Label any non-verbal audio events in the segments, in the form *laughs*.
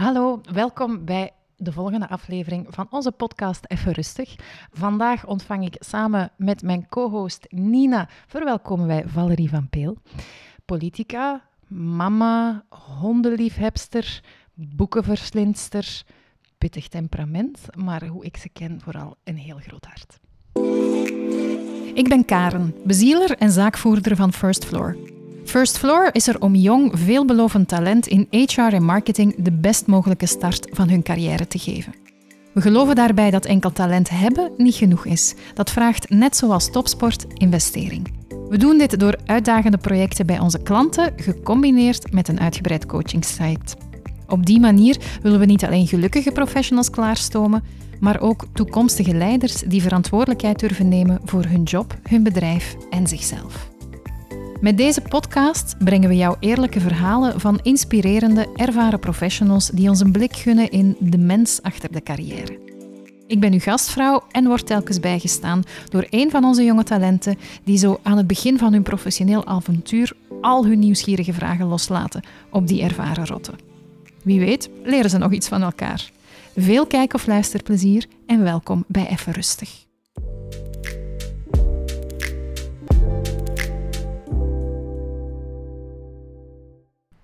Hallo, welkom bij de volgende aflevering van onze podcast Even Rustig. Vandaag ontvang ik samen met mijn co-host Nina, verwelkomen wij Valerie van Peel. Politica, mama, hondenliefhebster, boekenverslindster, pittig temperament, maar hoe ik ze ken, vooral een heel groot hart. Ik ben Karen, bezieler en zaakvoerder van First Floor. First Floor is er om jong, veelbelovend talent in HR en marketing de best mogelijke start van hun carrière te geven. We geloven daarbij dat enkel talent hebben niet genoeg is. Dat vraagt, net zoals topsport, investering. We doen dit door uitdagende projecten bij onze klanten, gecombineerd met een uitgebreid coachingsite. Op die manier willen we niet alleen gelukkige professionals klaarstomen, maar ook toekomstige leiders die verantwoordelijkheid durven nemen voor hun job, hun bedrijf en zichzelf. Met deze podcast brengen we jou eerlijke verhalen van inspirerende, ervaren professionals die ons een blik gunnen in de mens achter de carrière. Ik ben uw gastvrouw en word telkens bijgestaan door een van onze jonge talenten die zo aan het begin van hun professioneel avontuur al hun nieuwsgierige vragen loslaten op die ervaren rotten. Wie weet leren ze nog iets van elkaar. Veel kijk- of luisterplezier en welkom bij Even Rustig.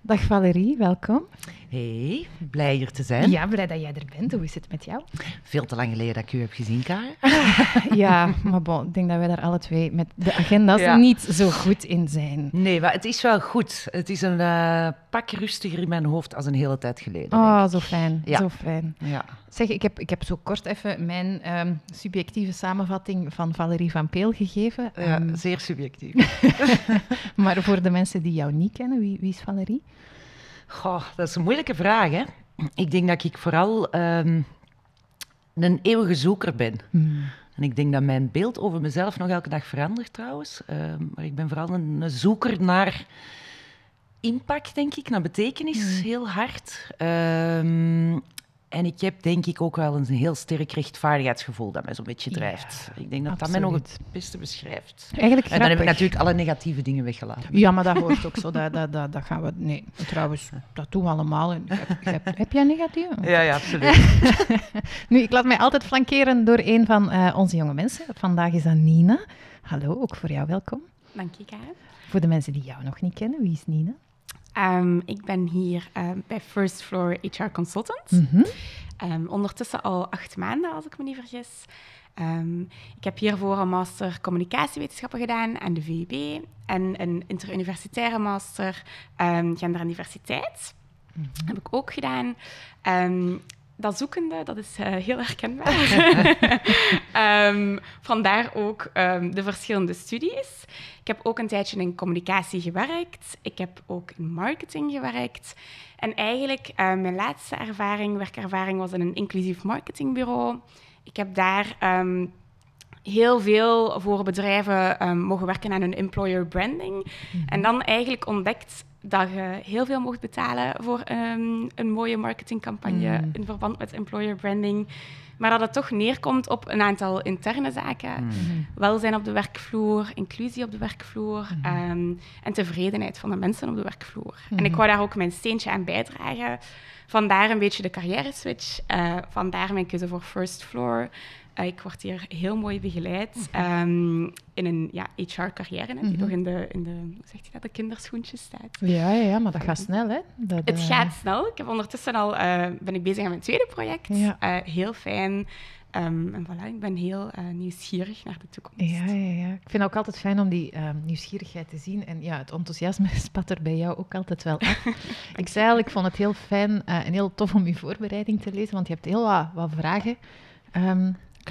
Dag Valerie, welkom. Hey, blij hier te zijn. Ja, blij dat jij er bent. Hoe is het met jou? Veel te lang geleden dat ik u heb gezien, Karen. *laughs* ja, maar bon, ik denk dat wij daar alle twee met de agenda's Ja. niet zo goed in zijn. Nee, maar het is wel goed. Het is een eh, pak rustiger in mijn hoofd als een hele tijd geleden. Oh, zo fijn, Ja. zo fijn. Ja. Zeg, ik heb, ik heb zo kort even mijn ehm, subjectieve samenvatting van Valerie van Peel gegeven. Ja, Ehm, zeer subjectief. *laughs* maar voor de mensen die jou niet kennen, wie, wie is Valerie? Goh, dat is een moeilijke vraag, hè. Ik denk dat ik vooral ehm, een eeuwige zoeker ben. En ik denk dat mijn beeld over mezelf nog elke dag verandert, trouwens. Ehm, maar ik ben vooral een, een zoeker naar impact, denk ik, naar betekenis, heel hard. Ehm, en ik heb denk ik ook wel een heel sterk rechtvaardigheidsgevoel dat mij zo'n beetje drijft. ik denk dat dat mij nog het beste beschrijft. Eigenlijk En dan heb ik natuurlijk alle negatieve dingen weggelaten. Ja, maar dat hoort ook zo. Dat, dat, dat, dat gaan we... Nee, trouwens, dat doen we allemaal. Heb, heb, heb jij negatief? *laughs* Ja, ja, absoluut. *laughs* Nu, ik laat mij altijd flankeren door een van eh, onze jonge mensen. Vandaag is dat Nina. Hallo, ook voor jou welkom. Dank je, Karen. Voor de mensen die jou nog niet kennen, wie is Nina? Ehm, ik ben hier ehm, bij First Floor HR Consultant. Mhm. Ehm, ondertussen al acht maanden, als ik me niet vergis. Ik heb hiervoor een master communicatiewetenschappen gedaan aan de VUB en een interuniversitaire master gender en diversiteit. Heb ik ook gedaan. Dat zoekende, dat is eh, heel herkenbaar. *laughs* Ehm, vandaar ook ehm, de verschillende studies. Ik heb ook een tijdje in communicatie gewerkt. Ik heb ook in marketing gewerkt. En eigenlijk, eh, mijn laatste ervaring, werkervaring, was in een inclusief marketingbureau. Ik heb daar ehm, heel veel voor bedrijven mogen werken aan hun employer branding. En dan eigenlijk ontdekt dat je heel veel mocht betalen voor ehm, een mooie marketingcampagne Mm. in verband met employer branding. Maar dat het toch neerkomt op een aantal interne zaken. Welzijn op de werkvloer, inclusie op de werkvloer ehm, en tevredenheid van de mensen op de werkvloer. En ik wou daar ook mijn steentje aan bijdragen. Vandaar een beetje de carrière switch. eh, vandaar mijn keuze voor First Floor. Eh, ik word hier heel mooi begeleid ehm, in een ja, HR-carrière, die Mhm. nog in de, in de, hoe zegt je dat, de kinderschoentjes staat. Ja, ja, ja, maar dat gaat snel, hè? Dat, Het eh, gaat snel. Ik heb ondertussen al, eh, ben ik bezig aan mijn tweede project. Ja. Heel fijn. Ehm, en voilà, ik ben heel nieuwsgierig naar de toekomst. Ja, ja, ja. Ik vind het ook altijd fijn om die ehm, nieuwsgierigheid te zien. En ja, het enthousiasme *laughs* spat er bij jou ook altijd wel af. *laughs* ik zei al, ik vond het heel fijn en heel tof om je voorbereiding te lezen, want je hebt heel wat, wat vragen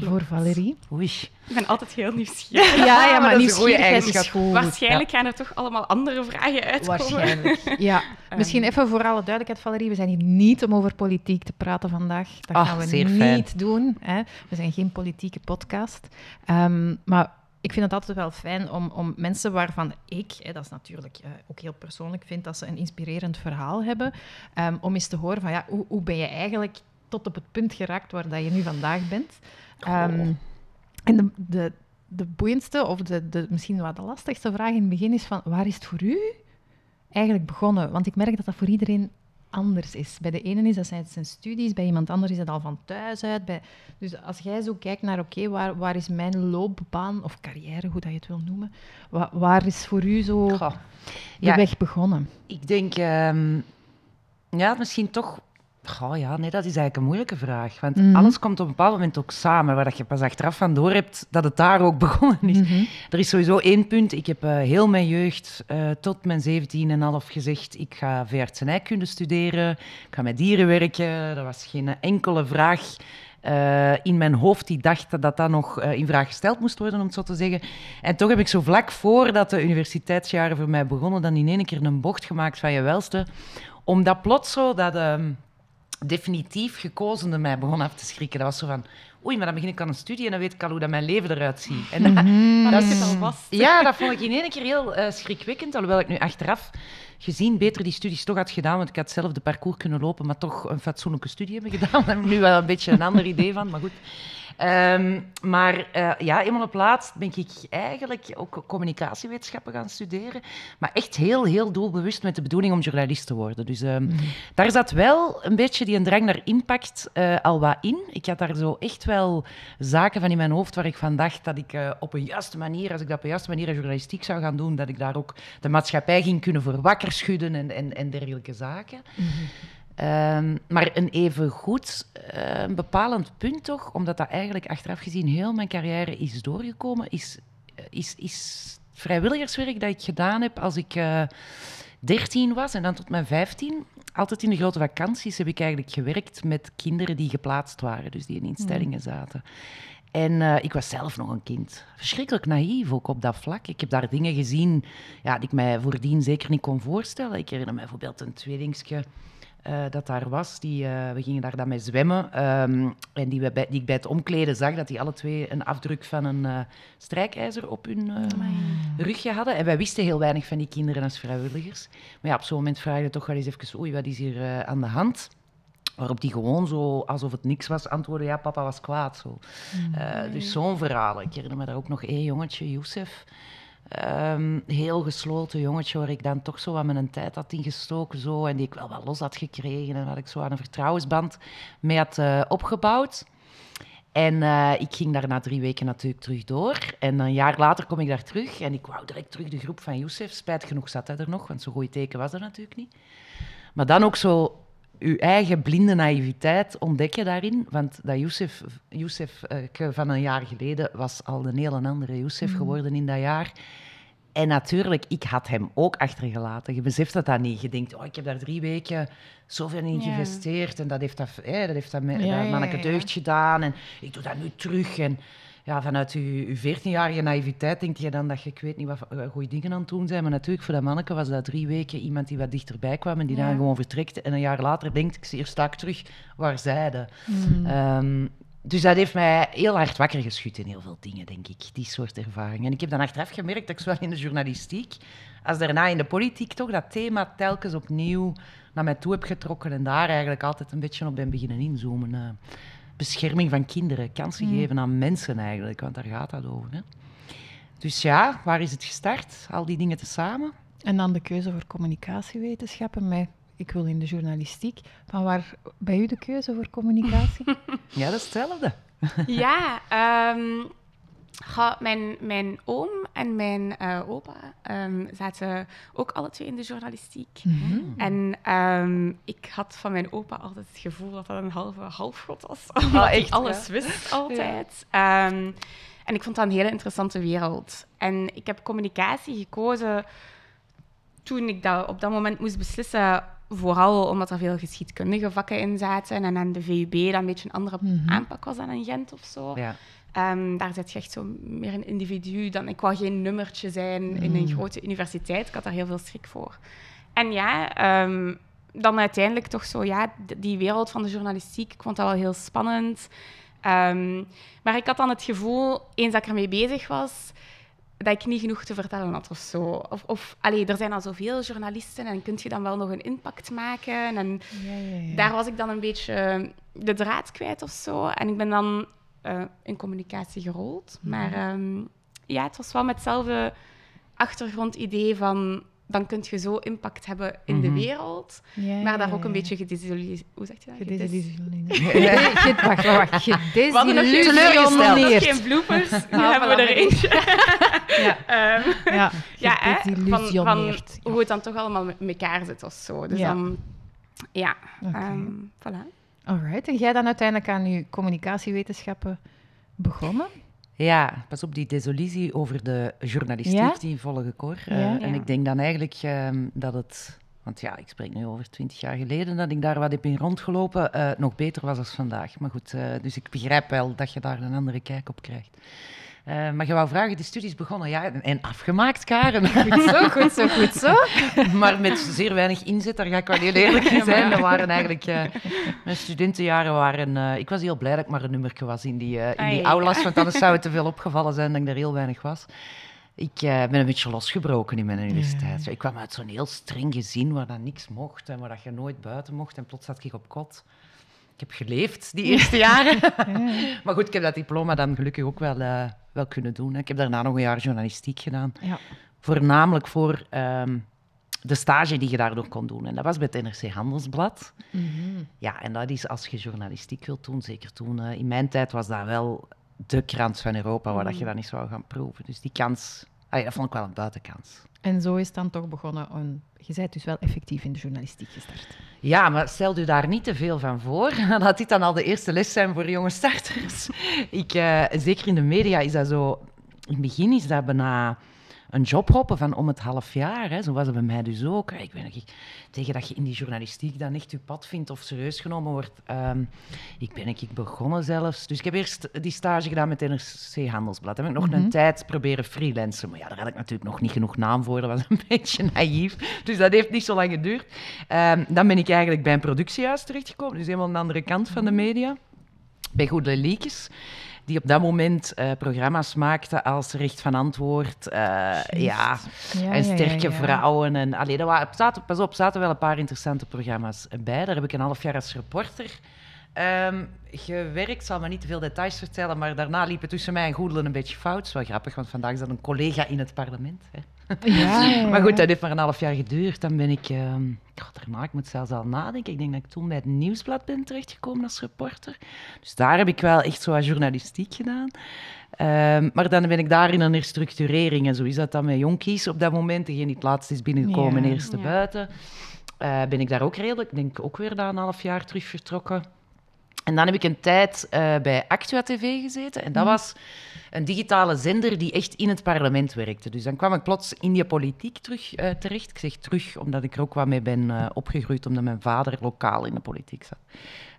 ehm, voor Valerie. Oei. Ik ben altijd heel nieuwsgierig. Ja, ja, maar goede nieuwsgierigheid is eigenschap. goed. Waarschijnlijk gaan er toch allemaal andere vragen uitkomen. Waarschijnlijk. *laughs* Ja, misschien even voor alle duidelijkheid, Valerie. We zijn hier niet om over politiek te praten vandaag. Dat Ah, gaan we zeer niet fijn. doen. Hè. We zijn geen politieke podcast. Ehm, maar ik vind het altijd wel fijn om, om mensen waarvan ik, hè, dat is natuurlijk eh, ook heel persoonlijk, vind dat ze een inspirerend verhaal hebben, ehm, om eens te horen van ja, hoe, hoe ben je eigenlijk tot op het punt geraakt waar dat je nu vandaag bent. Ehm, en de, de, de boeiendste, of de, de, misschien wat de lastigste vraag in het begin is van waar is het voor u eigenlijk begonnen? Want ik merk dat dat voor iedereen anders is. Bij de ene is dat zijn, zijn studies, bij iemand anders is het al van thuis uit. Bij, dus als jij zo kijkt naar, oké, waar, waar is mijn loopbaan of carrière, hoe dat je het wil noemen, waar, waar is voor u zo Goh. de Ja, weg begonnen? Ik denk, ehm, ja, misschien toch. Goh, ja, nee, dat is eigenlijk een moeilijke vraag. Want Mhm. alles komt op een bepaald moment ook samen, waar dat je pas achteraf van door hebt dat het daar ook *laughs* begonnen is. Mhm. Er is sowieso één punt. Ik heb eh, heel mijn jeugd eh, tot mijn 17 en half gezegd: ik ga veeartsenijkunde studeren, ik ga met dieren werken. Dat was geen enkele vraag eh, in mijn hoofd die dacht dat dat nog in vraag gesteld moest worden, om het zo te zeggen. En toch heb ik zo vlak voordat de universiteitsjaren voor mij begonnen, dan in één keer een bocht gemaakt van je welste, omdat plots zo dat ehm, definitief gekozende mij begon af te schrikken. Dat was zo van, oei, maar dan begin ik aan een studie en dan weet ik al hoe dat mijn leven eruit ziet. En dat, Maar dat is al vast. ja, dat vond ik in één keer heel eh, schrikwekkend. Alhoewel ik nu achteraf gezien beter die studies toch had gedaan. Want ik had zelf de parcours kunnen lopen, maar toch een fatsoenlijke studie hebben gedaan. *laughs* Daar heb ik nu wel een beetje een ander idee van, maar goed. Ehm, maar eh, ja, eenmaal op laatst ben ik eigenlijk ook communicatiewetenschappen gaan studeren. Maar echt heel, heel doelbewust met de bedoeling om journalist te worden. Dus ehm, daar zat wel een beetje die drang naar impact eh, al wat in. Ik had daar zo echt wel zaken van in mijn hoofd waar ik van dacht dat ik eh, op een juiste manier, als ik dat op een juiste manier journalistiek zou gaan doen, dat ik daar ook de maatschappij ging kunnen voor wakker schudden en, en, en dergelijke zaken. Ehm, maar een even goed eh, een bepalend punt toch, omdat dat eigenlijk achteraf gezien heel mijn carrière is doorgekomen, is, eh, is, is vrijwilligerswerk dat ik gedaan heb als ik eh 13 was en dan tot mijn 15. Altijd in de grote vakanties heb ik eigenlijk gewerkt met kinderen die geplaatst waren, dus die in instellingen zaten. En eh, ik was zelf nog een kind. Verschrikkelijk naïef ook op dat vlak. Ik heb daar dingen gezien ja, die ik mij voordien zeker niet kon voorstellen. Ik herinner me bijvoorbeeld een tweelingske eh, dat daar was. Die, eh, we gingen daar dan mee zwemmen. ehm, en die, we bij, die ik bij het omkleden zag dat die alle twee een afdruk van een eh, strijkijzer op hun rugje hadden. En wij wisten heel weinig van die kinderen als vrijwilligers. Maar ja, op zo'n moment vraag je toch wel eens even, oei, wat is hier aan de hand? Waarop die gewoon zo, alsof het niks was, antwoordde, ja, papa was kwaad. Zo. Eh, dus zo'n verhaal. Ik herinner me daar ook nog één jongetje, Youssef. Ehm, heel gesloten jongetje waar ik dan toch zo aan mijn tijd had ingestoken. Zo, en die ik wel wat los had gekregen. En waar ik zo aan een vertrouwensband mee had eh, opgebouwd. En eh, ik ging daar na drie weken natuurlijk terug door. En een jaar later kom ik daar terug. En ik wou direct terug de groep van Youssef. Spijtig genoeg zat hij er nog, want zo'n goeie teken was er natuurlijk niet. Maar dan ook zo uw eigen blinde naïviteit ontdekken daarin. Want dat Youssef, Youssef eh, van een jaar geleden was al een heel andere Youssef geworden in dat jaar. En natuurlijk, ik had hem ook achtergelaten. Je beseft dat dan niet. Je denkt, oh, ik heb daar drie weken zoveel in geïnvesteerd. En dat heeft dat, hè, dat, heeft dat, Ja, dat ja, manneke ja. deugd gedaan. En ik doe dat nu terug. En ja, vanuit uw, uw 14-jarige naïviteit denk je dan dat je, ik weet niet, wat goede dingen aan het doen zijn. Maar natuurlijk, voor dat manneke was dat drie weken iemand die wat dichterbij kwam en die Ja. dan gewoon vertrekt. En een jaar later denkt ik, hier sta ik terug. Waar zijde? Mm. Ehm, dus dat heeft mij heel hard wakker geschud in heel veel dingen, denk ik, die soort ervaringen. En ik heb dan achteraf gemerkt dat ik zowel in de journalistiek als daarna in de politiek toch dat thema telkens opnieuw naar mij toe heb getrokken en daar eigenlijk altijd een beetje op ben beginnen inzoomen. Bescherming van kinderen, kansen geven aan mensen eigenlijk, want daar gaat dat over. Hè. Dus ja, waar is het gestart? Al die dingen tezamen? En dan de keuze voor communicatiewetenschappen. Met, ik wil in de journalistiek. Van waar bij u de keuze voor communicatie? *laughs* Ja, dat is hetzelfde. Ja, ehm, ga- mijn, mijn oom en mijn eh, opa ehm, zaten ook alle twee in de journalistiek. Mhm. En ehm, ik had van mijn opa altijd het gevoel dat dat een halve halfgod was. *laughs* Omdat hij echt, alles wist altijd. Ehm, en ik vond dat een hele interessante wereld. En ik heb communicatie gekozen toen ik dat op dat moment moest beslissen. Vooral omdat er veel geschiedkundige vakken in zaten. En aan de VUB dat een beetje een andere Mhm. aanpak was dan in Gent of zo. Ja. Ehm, daar zit je echt zo meer een individu. Dan, ik wou geen nummertje zijn in een Mm. grote universiteit. Ik had daar heel veel schrik voor. En ja, ehm, dan uiteindelijk toch zo, ja, die wereld van de journalistiek, ik vond dat wel heel spannend. Ehm, maar ik had dan het gevoel, eens dat ik ermee bezig was, dat ik niet genoeg te vertellen had of zo. Of, of allee, er zijn al zoveel journalisten en kun je dan wel nog een impact maken. En Ja, ja, ja. daar was ik dan een beetje de draad kwijt of zo. En ik ben dan eh, in communicatie gerold. Maar ehm, ja, het was wel met hetzelfde achtergrondidee van... dan kun je zo impact hebben in de Mhm. wereld, Ja, maar daar ja, ook een beetje gedesillusioneerd... Hoe zeg je dat? Gedesillusioneerd. Ge- *laughs* *laughs* Wacht, wacht. Gedesillusioneerd. geen bloopers, *laughs* nu Ah, hebben we er nee. eentje. Ja, Ehm, ja. ja, hè, van, van hoe het dan toch allemaal met elkaar zit of zo. Dus Ja. dan... Ja, Oké. ehm, voilà. Alright. En jij dan uiteindelijk aan je communicatiewetenschappen begonnen? Ja, pas op die desillusie over de journalistiek, Ja? die volg ik hoor. Eh, Ja? En ik denk dan eigenlijk ehm, dat het, want ja, ik spreek nu over twintig jaar geleden, dat ik daar wat heb in rondgelopen, eh, nog beter was als vandaag. Maar goed, eh, dus ik begrijp wel dat je daar een andere kijk op krijgt. Eh, maar je wou vragen, de studie is begonnen, ja, en- afgemaakt, Karen. Goed zo, goed zo, goed zo. *laughs* maar met zeer weinig inzet, daar ga ik wel heel eerlijk in zijn. Dat waren eigenlijk, eh, mijn studentenjaren waren, eh, ik was heel blij dat ik maar een nummertje was in die, in die aulas, want anders zou het te veel *laughs* opgevallen zijn dat ik er heel weinig was. Ik ben een beetje losgebroken in mijn universiteit. Ik kwam uit zo'n heel streng gezin waar dat niks mocht en waar dat je nooit buiten mocht. En plots zat ik op kot. Ik heb geleefd die eerste jaren. *laughs* maar goed, ik heb dat diploma dan gelukkig ook wel, eh, wel kunnen doen. hè. Ik heb daarna nog een jaar journalistiek gedaan. Ja. Voornamelijk voor ehm, de stage die je daardoor kon doen. En dat was bij het NRC Handelsblad. Mhm. Ja, en dat is als je journalistiek wilt doen, zeker toen. eh, in mijn tijd was dat wel de krant van Europa waar dat je dan eens zou gaan proeven. Dus die kans, ah, dat vond ik wel een buitenkans. En zo is het dan toch begonnen. om- Je bent dus wel effectief in de journalistiek gestart. Ja, maar stel u daar niet te veel van voor. *laughs* Had dit dan al de eerste les zijn voor jonge starters. Ik, eh, zeker in de media is dat zo... In het begin is dat bijna een job hoppen van om het half jaar. Hè. Zo was het bij mij dus ook. Ik weet nog, ik, tegen dat je in die journalistiek dan echt je pad vindt of serieus genomen wordt. ehm, ik ben ik begonnen zelfs. Dus ik heb eerst die stage gedaan met NRC Handelsblad. Heb ik nog een tijd proberen freelancen. Maar ja, daar had ik natuurlijk nog niet genoeg naam voor. Dat was een *laughs* beetje naïef. Dus dat heeft niet zo lang geduurd. Ehm, dan ben ik eigenlijk bij een productiehuis terechtgekomen. Dus helemaal aan de andere kant van de media. Bij Goede Liekes. Die op dat moment eh, programma's maakte als Recht van Antwoord. eh, ja, Ja, en sterke ja. vrouwen. En, allee, dat waren, zaten, pas op, zaten wel een paar interessante programma's bij. Daar heb ik een half jaar als reporter ehm, gewerkt. Ik zal maar niet te veel details vertellen, maar daarna liep het tussen mij en Goedelen een beetje fout. Dat is wel grappig, want vandaag is dat een collega in het parlement. Hè. Ja, *laughs* Maar goed, dat heeft maar een half jaar geduurd. Dan ben ik... God, daarna, ik moet zelfs al nadenken. Ik denk dat ik toen bij het Nieuwsblad ben terechtgekomen als reporter. Dus daar heb ik wel echt zo wat journalistiek gedaan. Ehm, maar dan ben ik daar in een herstructurering. En zo is dat dan met jonkies op dat moment. Degene die het laatst is binnengekomen, Ja. eerste Ja. buiten. Eh, ben ik daar ook redelijk, ik denk ook weer na een half jaar terug vertrokken. En dan heb ik een tijd eh, bij Actua TV gezeten. En dat was een digitale zender die echt in het parlement werkte. Dus dan kwam ik plots in die politiek terug eh, terecht. Ik zeg terug, omdat ik er ook wat mee ben eh, opgegroeid, omdat mijn vader lokaal in de politiek zat.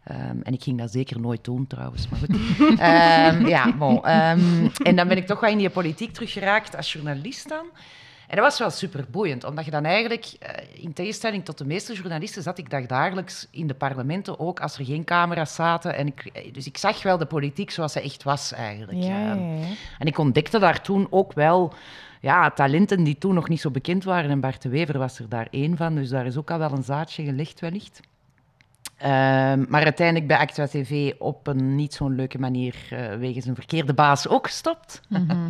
Ehm, en ik ging dat zeker nooit doen, trouwens. Maar goed. *laughs* Ehm, ja, bon. Ehm, en dan ben ik toch wel in die politiek teruggeraakt als journalist dan. En dat was wel super boeiend, omdat je dan eigenlijk, eh, in tegenstelling tot de meeste journalisten, zat ik dagdagelijks in de parlementen, ook als er geen camera's zaten. En ik, eh, dus ik zag wel de politiek zoals ze echt was eigenlijk. Ja, ja, ja. En ik ontdekte daar toen ook wel ja, talenten die toen nog niet zo bekend waren. En Bart de Wever was er daar één van, dus daar is ook al wel een zaadje gelegd wellicht. Ehm, maar uiteindelijk bij Actua TV op een niet zo'n leuke manier, eh, wegens een verkeerde baas, ook gestopt. Mhm. *laughs*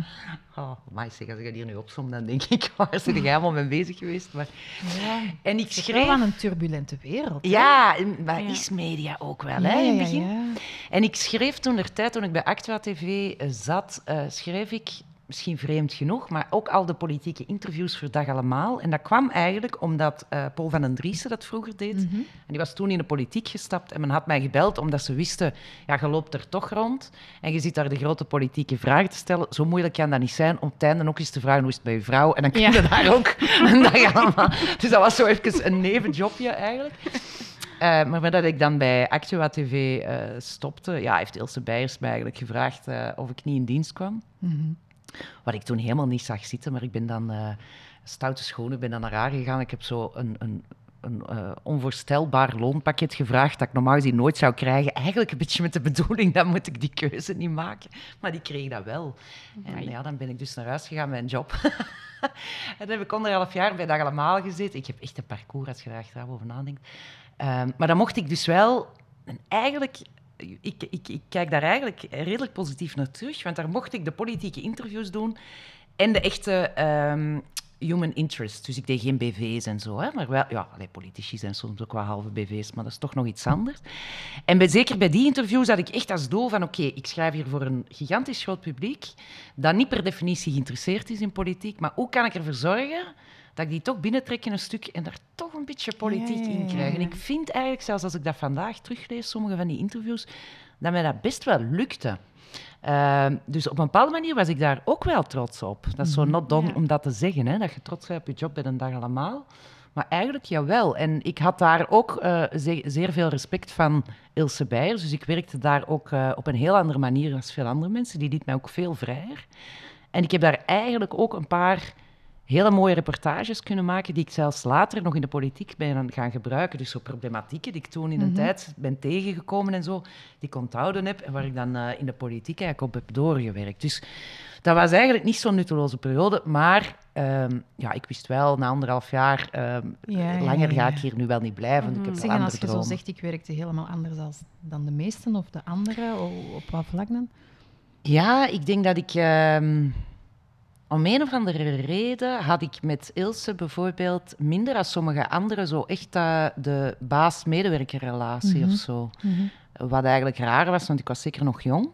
Oh, maar zeg, als ik het hier nu opsom, dan denk ik, *laughs* waar zit ik helemaal mee bezig geweest? Maar... En ik schreef... wel aan een turbulente wereld. hè? Ja, maar Ja. is media ook wel, Ja, hè, in ja, het begin. ja. En ik schreef toen de tijd, toen ik bij Actua TV eh, zat, eh, schreef ik, misschien vreemd genoeg, maar ook al de politieke interviews voor Dag Allemaal. En dat kwam eigenlijk omdat eh, Paul van den Driessen dat vroeger deed. Mhm. En die was toen in de politiek gestapt en men had mij gebeld omdat ze wisten, ja, je loopt er toch rond en je zit daar de grote politieke vragen te stellen. Zo moeilijk kan dat niet zijn om op het ook eens te vragen hoe is het bij je vrouw. En dan kun je Ja. daar ook *laughs* een dag allemaal... Dus dat was zo even een nevenjobje eigenlijk. Eh, maar nadat ik dan bij Actua TV eh, stopte, ja, heeft Ilse Beijers mij eigenlijk gevraagd of ik niet in dienst kwam. Mhm. Wat ik toen helemaal niet zag zitten, maar ik ben dan eh, stoute schoenen, ben dan naar haar gegaan. Ik heb zo een, een, een eh, onvoorstelbaar loonpakket gevraagd dat ik normaal gezien nooit zou krijgen. Eigenlijk een beetje met de bedoeling, dan moet ik die keuze niet maken. Maar die kreeg dat wel. En ja, dan ben ik dus naar huis gegaan met een job. *laughs* en dan heb ik anderhalf jaar bij Dag Allemaal gezeten. Ik heb echt een parcours, als je daar achteraf over nadenkt. Ehm, maar dan mocht ik dus wel... En eigenlijk ik, ik, kijk daar eigenlijk redelijk positief naar terug, want daar mocht ik de politieke interviews doen en de echte ehm, human interest. Dus ik deed geen BV's en zo. Hè, maar wel, ja, allee, politici zijn soms ook wel halve BV's, maar dat is toch nog iets anders. En bij, zeker bij die interviews had ik echt als doel van, oké, ik schrijf hier voor een gigantisch groot publiek, dat niet per definitie geïnteresseerd is in politiek, maar hoe kan ik ervoor zorgen dat ik die toch binnentrek in een stuk en daar toch een beetje politiek in krijg. En ik vind eigenlijk, zelfs als ik dat vandaag teruglees, sommige van die interviews, dat mij dat best wel lukte. Ehm, dus op een bepaalde manier was ik daar ook wel trots op. Dat is zo mhm. not done om dat te zeggen, hè, dat je trots bent op je job bij een dag allemaal. Maar eigenlijk jawel. En ik had daar ook uh, zeer, veel respect van Ilse Beijers. Dus ik werkte daar ook uh, op een heel andere manier dan veel andere mensen. Die liet mij ook veel vrijer. En ik heb daar eigenlijk ook een paar hele mooie reportages kunnen maken, die ik zelfs later nog in de politiek ben gaan gebruiken. Dus zo problematieken die ik toen in een mm tijd ben tegengekomen en zo, die ik onthouden heb en waar ik dan uh, in de politiek eigenlijk op heb doorgewerkt. Dus dat was eigenlijk niet zo'n nutteloze periode, maar um, ja, ik wist wel, na anderhalf jaar, um, ja, langer ga ik hier nu wel niet blijven. Mm -hmm. ik heb als je zo zegt, ik werkte helemaal anders als, dan de meesten of de anderen, op wat vlak dan? Ja, ik denk dat ik... Um, om een of andere reden had ik met Ilse bijvoorbeeld minder als sommige anderen zo echt uh, de baas-medewerkerrelatie of mhm. zo. Mhm. Wat eigenlijk raar was, want ik was zeker nog jong.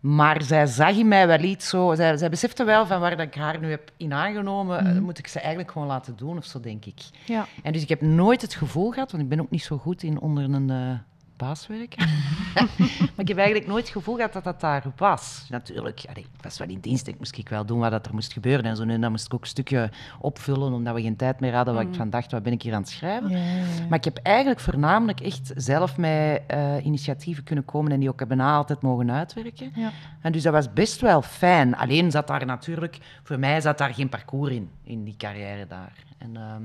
Maar zij zag in mij wel iets zo... Zij, zij besefte wel van waar dat ik haar nu heb in aangenomen, mm moet ik ze eigenlijk gewoon laten doen of zo, denk ik. Ja. En dus ik heb nooit het gevoel gehad, want ik ben ook niet zo goed in onder een... Uh, paaswerk. *laughs* *laughs* maar ik heb eigenlijk nooit het gevoel gehad dat dat daar was. Natuurlijk, allee, ik was wel in dienst, ik moest ik wel doen wat er moest gebeuren. En zo nu dan moest ik ook een stukje opvullen, omdat we geen tijd meer hadden, waar ik mm. van dacht, wat ben ik hier aan het schrijven? Ja, ja, Maar ik heb eigenlijk voornamelijk echt zelf met uh, initiatieven kunnen komen en die ook hebben altijd mogen uitwerken. En dus dat was best wel fijn. Alleen zat daar natuurlijk, voor mij zat daar geen parcours in, in die carrière daar. En ehm,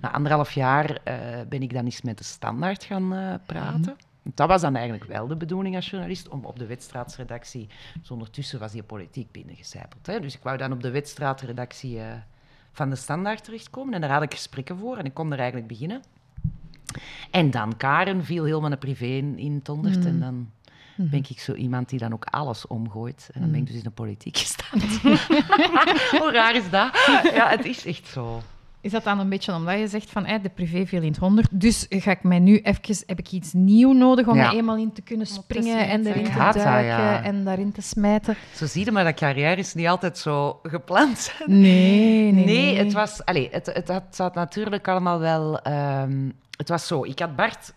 na anderhalf jaar uh, ben ik dan eens met de standaard gaan uh, praten. Dat was dan eigenlijk wel de bedoeling als journalist, om op de wedstraatsredactie... Dus ondertussen was die politiek binnengecijpeld. Hè? Dus ik wou dan op de wedstraatredactie uh, van de Standaard terechtkomen. En daar had ik gesprekken voor en ik kon er eigenlijk beginnen. En dan Karen viel helemaal een privé in, in Tondert. En mm. dan mm. ben ik zo iemand die dan ook alles omgooit. En dan ben ik mm. dus in de politiek *laughs* gestaan. *laughs* Hoe raar is dat? Ja, het is echt zo. Is dat dan een beetje omdat je zegt van de privé viel in het honderd, dus ga ik mij nu even, heb ik iets nieuw nodig om er eenmaal in te kunnen springen en erin te duiken en daarin te smijten? Zo zie je maar, dat carrière is niet altijd zo gepland. Nee, nee. Nee, het was, allez, het, het, het zat natuurlijk allemaal wel, um, het was zo, ik had Bart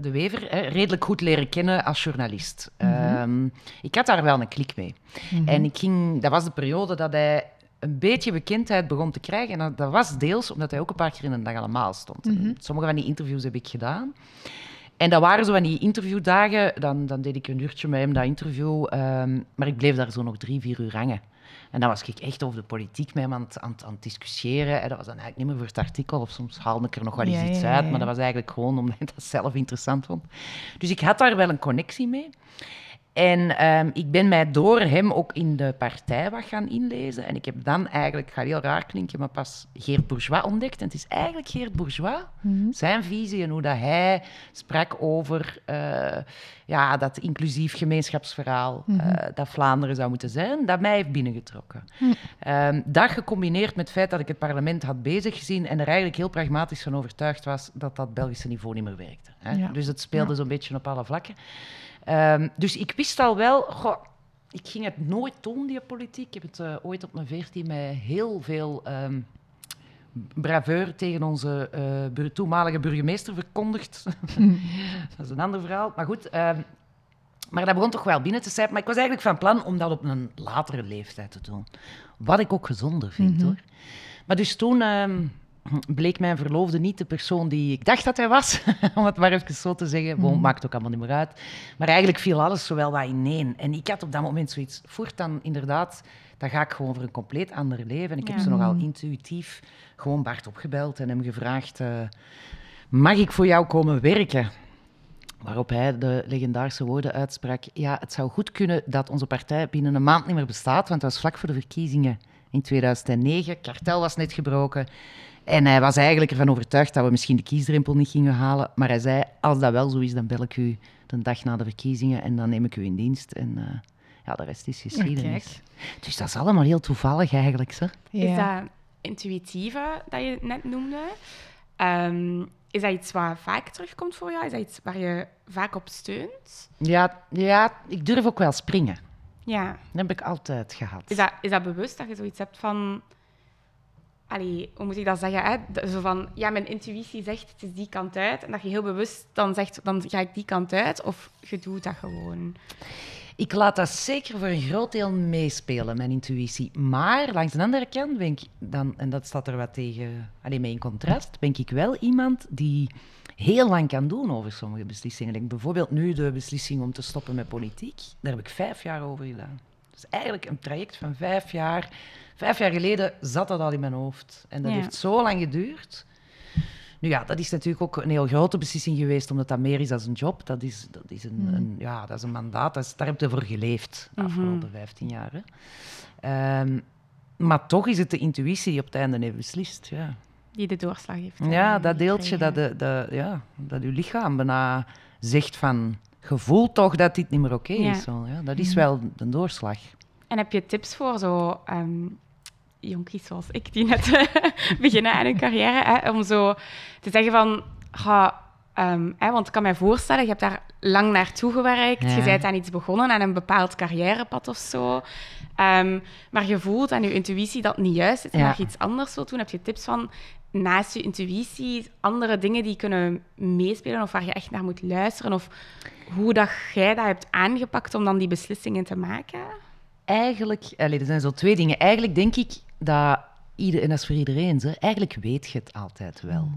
de Wever hè, redelijk goed leren kennen als journalist. Mm -hmm. um, ik had daar wel een klik mee. Mm -hmm. En ik ging, dat was de periode dat hij een beetje bekendheid begon te krijgen. En dat, was deels omdat hij ook een paar keer in een dag allemaal stond. Mhm. Sommige van die interviews heb ik gedaan. En dat waren zo van die interviewdagen. Dan, dan deed ik een uurtje met hem dat interview. Um, maar ik bleef daar zo nog drie, vier uur hangen. En dan was ik echt over de politiek met hem aan het, aan, aan het discussiëren. En dat was dan eigenlijk niet meer voor het artikel. Of soms haalde ik er nog wel eens iets uit. Maar dat was eigenlijk gewoon omdat ik dat zelf interessant vond. Dus ik had daar wel een connectie mee. En um, ik ben mij door hem ook in de partij wat gaan inlezen. En ik heb dan eigenlijk, gaat heel raar klinken, maar pas Geert Bourgeois ontdekt. En het is eigenlijk Geert Bourgeois, mm -hmm. zijn visie en hoe dat hij sprak over uh, ja, dat inclusief gemeenschapsverhaal mm -hmm. uh, dat Vlaanderen zou moeten zijn, dat mij heeft binnengetrokken. Mm um, dat gecombineerd met het feit dat ik het parlement had bezig gezien en er eigenlijk heel pragmatisch van overtuigd was dat dat Belgische niveau niet meer werkte. Hè? Ja. Dus het speelde ja. zo'n beetje op alle vlakken. Um, dus ik wist al wel, goh, ik ging het nooit doen, die politiek. Ik heb het uh, ooit op mijn veertien met heel veel um, braveur tegen onze uh, toenmalige burgemeester verkondigd. *laughs* dat is een ander verhaal. Maar goed, um, maar dat begon toch wel binnen te sijpen. Maar ik was eigenlijk van plan om dat op een latere leeftijd te doen. Wat ik ook gezonder vind, mm -hmm. hoor. Maar dus toen bleek mijn verloofde niet de persoon die ik dacht dat hij was, *laughs* om het maar even zo te zeggen. Mm. maakt ook allemaal niet meer uit. Maar eigenlijk viel alles zowel wat ineen. En ik had op dat moment zoiets, voort dan inderdaad, dan ga ik gewoon voor een compleet ander leven. En ik ja. heb ze nogal intuïtief gewoon Bart opgebeld en hem gevraagd, uh, mag ik voor jou komen werken? Waarop hij de legendarische woorden uitsprak, ja, het zou goed kunnen dat onze partij binnen een maand niet meer bestaat, want het was vlak voor de verkiezingen in 2009. Kartel was net gebroken. En hij was eigenlijk ervan overtuigd dat we misschien de kiesdrempel niet gingen halen. Maar hij zei, als dat wel zo is, dan bel ik u de dag na de verkiezingen en dan neem ik u in dienst. En uh, ja, de rest is geschiedenis. Ja, dus dat is allemaal heel toevallig eigenlijk. Hè? Ja. Is dat intuïtieve dat je net noemde. Ehm, is dat iets wat vaak terugkomt voor jou? Is dat iets waar je vaak op steunt? Ja, ja, ik durf ook wel springen. Ja. Dat heb ik altijd gehad. Is dat, is dat bewust dat je zoiets hebt van... Allee, hoe moet ik dat zeggen? Hè? Zo van, ja, mijn intuïtie zegt het is die kant uit. En dat je heel bewust dan zegt, dan ga ik die kant uit. Of je doet dat gewoon. Ik laat dat zeker voor een groot deel meespelen, mijn intuïtie. Maar langs de andere kant ik dan, en dat staat er wat tegen, alleen mee in contrast, ben ik wel iemand die heel lang kan doen over sommige beslissingen. Like bijvoorbeeld nu de beslissing om te stoppen met politiek. Daar heb ik vijf jaar over gedaan. Dus eigenlijk een traject van vijf jaar. Vijf jaar geleden zat dat al in mijn hoofd. En dat Ja. heeft zo lang geduurd. Nu ja, dat is natuurlijk ook een heel grote beslissing geweest, omdat dat meer is dan een job. Dat is, dat is, een, een, ja, dat is een mandaat. Dat is, daar heb je voor geleefd de afgelopen 15 jaar. Hè. Ehm, maar toch is het de intuïtie die op het einde heeft beslist. Ja, Die de doorslag heeft. ja eh, dat deeltje dat, de, de, ja, dat uw lichaam bijna zegt van... Je voelt toch dat dit niet meer oké Ja. is. Zo, ja. Dat is wel de doorslag. En heb je tips voor zo ehm jonkies zoals ik, die net eh, *laughs* beginnen aan hun carrière, hè, om zo te zeggen van... Ga, ehm, hè, want ik kan mij voorstellen, je hebt daar lang naartoe gewerkt, Ja. je bent aan iets begonnen, aan een bepaald carrièrepad of zo. Ehm, maar je voelt aan je intuïtie dat het niet juist is en Ja. dat je iets anders wilt doen. Heb je tips van, naast je intuïtie, andere dingen die kunnen meespelen of waar je echt naar moet luisteren? Of hoe dat jij dat hebt aangepakt om dan die beslissingen te maken? Eigenlijk, allee, er zijn zo twee dingen. Eigenlijk denk ik dat, ieder, en dat is voor iedereen zo, eigenlijk weet je het altijd wel.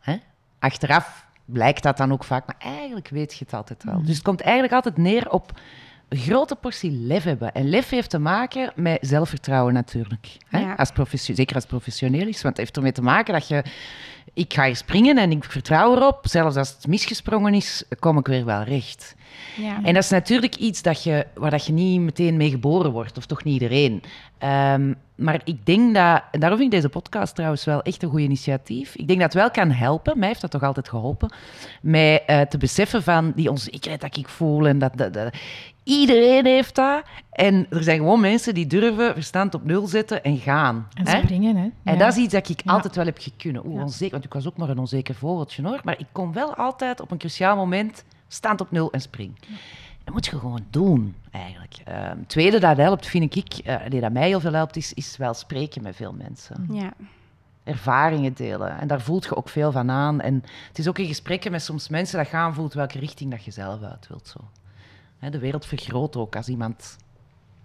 Hè? Achteraf blijkt dat dan ook vaak, maar eigenlijk weet je het altijd wel. Dus het komt eigenlijk altijd neer op een grote portie lef hebben. En lef heeft te maken met zelfvertrouwen natuurlijk. Hè? Ja. Als zeker als professioneel is, want het heeft ermee te maken dat je... Ik ga hier springen en ik vertrouw erop. Zelfs als het misgesprongen is, kom ik weer wel recht. Ja. En dat is natuurlijk iets dat je, waar dat je niet meteen mee geboren wordt, of toch niet iedereen. Ehm, maar ik denk dat, en daarom vind ik deze podcast trouwens wel echt een goed initiatief. Ik denk dat het wel kan helpen, mij heeft dat toch altijd geholpen, mij eh, te beseffen van die onzekerheid dat ik voel. En dat, dat, dat- iedereen heeft dat. En er zijn gewoon mensen die durven verstand op nul zetten en gaan. En hè? springen, hè. En dat is iets dat ik Ja. altijd wel heb gekunnen. Oeh, Ja. onzeker, want ik was ook maar een onzeker vogeltje hoor. Maar ik kom wel altijd op een cruciaal moment staand op nul en spring. Dat moet je gewoon doen, eigenlijk. Ehm, Het tweede dat helpt, vind ik, eh, die dat mij heel veel helpt, is, is wel spreken met veel mensen. Ja. Ervaringen delen. En daar voelt je ook veel van aan. En het is ook in gesprekken met soms mensen dat je aanvoelt welke richting dat je zelf uit wilt. Zo. Hè, de wereld vergroot ook als iemand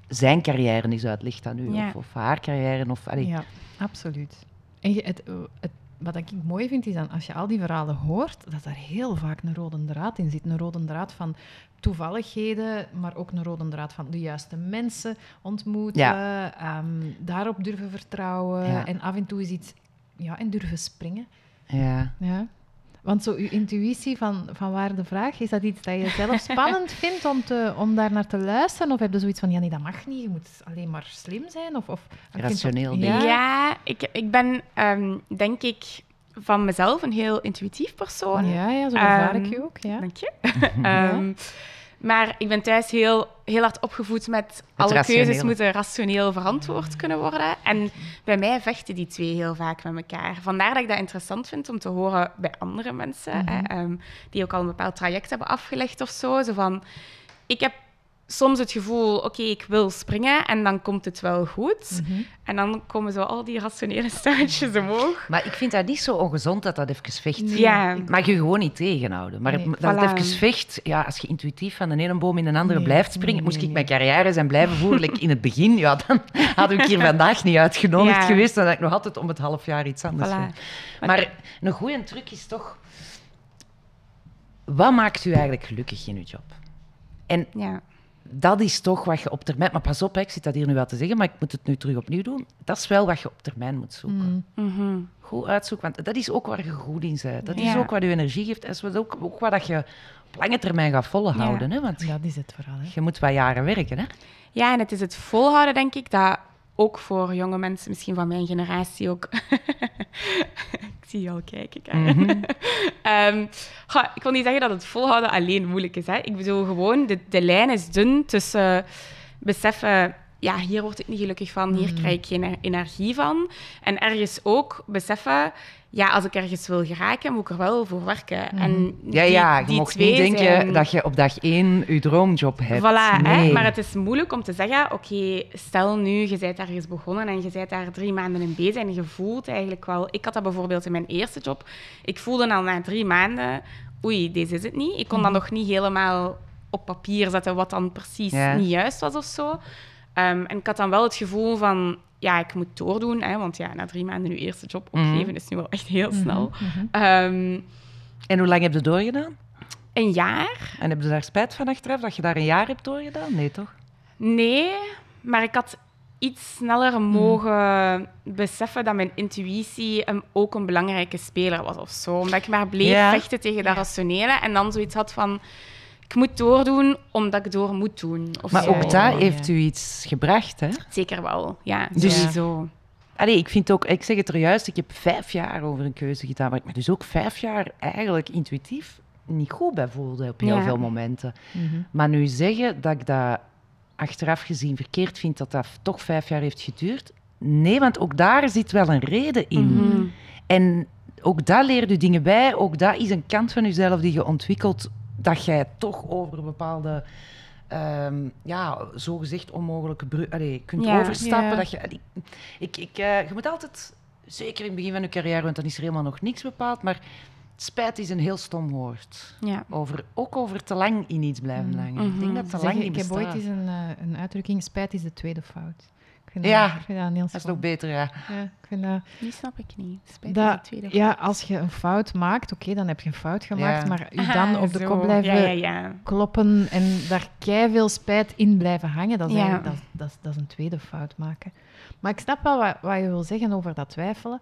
zijn carrière is uitlegt aan u. Ja. Of, of haar carrière. Of, allee, Ja, absoluut. En je- het, het, wat ik mooi vind, is dan als je al die verhalen hoort, dat er heel vaak een rode draad in zit. Een rode draad van toevalligheden, maar ook een rode draad van de juiste mensen ontmoeten, ehm, daarop durven vertrouwen Ja. en af en toe is iets... Ja, en durven springen. ja. Ja. Want zo uw intuïtie van, van waar de vraag, is dat iets dat je zelf *laughs* spannend vindt om, te, om daar naar te luisteren? Of heb je zoiets van, ja nee, dat mag niet, je moet alleen maar slim zijn? Of, of, Rationeel ja. denken. Ja, ik, ik ben ehm, denk ik van mezelf een heel intuïtief persoon. Ja, ja, zo ervaar ik Ehm, je ook. Ja. Dank je. *laughs* Ehm, maar ik ben thuis heel, heel hard opgevoed met alle keuzes moeten rationeel verantwoord kunnen worden. En bij mij vechten die twee heel vaak met elkaar. Vandaar dat ik dat interessant vind om te horen bij andere mensen, hè, ehm, die ook al een bepaald traject hebben afgelegd of zo. Zo van, ik heb soms het gevoel, oké, ik wil springen en dan komt het wel goed. En dan komen zo al die rationele stemmetjes omhoog. Maar ik vind dat niet zo ongezond dat dat even vecht. Ja. Mag je gewoon niet tegenhouden. Maar Nee, dat het voilà. even vecht, ja, als je intuïtief van de ene boom in de andere Nee, blijft springen, moest ik mijn carrière zijn blijven voeren like in het begin, ja, dan *laughs* had ik hier vandaag niet uitgenodigd Ja. geweest. Dan had ik nog altijd om het half jaar iets anders Voilà. Maar een goede truc is toch... Wat maakt u eigenlijk gelukkig in uw job? En Ja. Dat is toch wat je op termijn... Maar pas op, hè, ik zit dat hier nu wel te zeggen, maar ik moet het nu terug opnieuw doen. Dat is wel wat je op termijn moet zoeken. Mhm. Goed uitzoeken, want dat is ook waar je goed in bent. Dat is Ja. ook wat je energie geeft. En dat is ook, ook wat dat je op lange termijn gaat volhouden. Hè? Want Dat is het vooral. Hè. je moet wat jaren werken. Hè? Ja, en het is het volhouden, denk ik, dat ook voor jonge mensen, misschien van mijn generatie ook. *laughs* ik zie je al kijken, Karen. *laughs* Ehm, ik wil niet zeggen dat het volhouden alleen moeilijk is. Hè. Ik bedoel gewoon, de, de lijn is dun tussen beseffen, ja, hier word ik niet gelukkig van, hier Mhm. krijg ik geen e- energie van. En ergens ook beseffen, ja, als ik ergens wil geraken, moet ik er wel voor werken. En Ja, die- ja, je die mocht niet denken zijn- dat je op dag één je droomjob hebt. Voilà, hè? nee. maar het is moeilijk om te zeggen, oké, stel nu, je bent ergens begonnen en je bent daar drie maanden in bezig en je voelt eigenlijk wel... Ik had dat bijvoorbeeld in mijn eerste job. Ik voelde al na drie maanden, oei, deze is het niet. Ik kon dan nog niet helemaal op papier zetten wat dan precies Ja. niet juist was of zo. Ehm, en ik had dan wel het gevoel van, ja, ik moet doordoen, hè, want ja, na drie maanden je eerste job Mhm. opgeven is nu wel echt heel snel. Mhm. Ehm, En hoe lang heb je doorgedaan? een jaar En heb je daar spijt van achteraf dat je daar een jaar hebt doorgedaan? Nee, toch? Nee, maar ik had iets sneller mogen beseffen dat mijn intuïtie een, ook een belangrijke speler was of zo. Omdat ik maar bleef Ja. vechten tegen dat rationele en dan zoiets had van... Ik moet doordoen omdat ik door moet doen. Of Maar zo. ook ja. heeft u iets gebracht, hè? Zeker wel, ja. Dus- sowieso. Allee, ik vind ook, ik zeg het er juist, ik heb vijf jaar over een keuze gedaan, waar ik me dus ook vijf jaar eigenlijk intuïtief niet goed bij voelde op heel Ja. veel momenten. Mhm. Maar nu zeggen dat ik dat achteraf gezien verkeerd vind dat dat toch vijf jaar heeft geduurd, nee, want ook daar zit wel een reden in. Mhm. En ook dat leert u dingen bij. Ook dat is een kant van uzelf die je ontwikkelt, dat jij toch over bepaalde, ehm ja, zogezegd onmogelijke brug allee, kunt Ja. overstappen. Ja. Dat je, ik, ik, ik, eh, je moet altijd, zeker in het begin van je carrière, want dan is er helemaal nog niks bepaald, maar spijt is een heel stom woord. Ja. Over, ook over te lang in iets blijven Mhm. hangen. Ik denk dat te Zeg, lang niet ik heb ooit eens een, eh, een uitdrukking, spijt is de tweede fout. Vind Ja, dat, ik vind dat een heel Dat is nog beter, ja. Ja, ik vind dat... Die snap ik niet. Spijt Dat- tweede Ja, als je een fout maakt, oké, dan heb je een fout gemaakt, Ja. maar u dan op de zo. kop blijven Ja, ja, ja. kloppen en daar veel spijt in blijven hangen, dat is, dat, dat, dat is een tweede fout maken. Maar ik snap wel wat, wat je wil zeggen over dat twijfelen.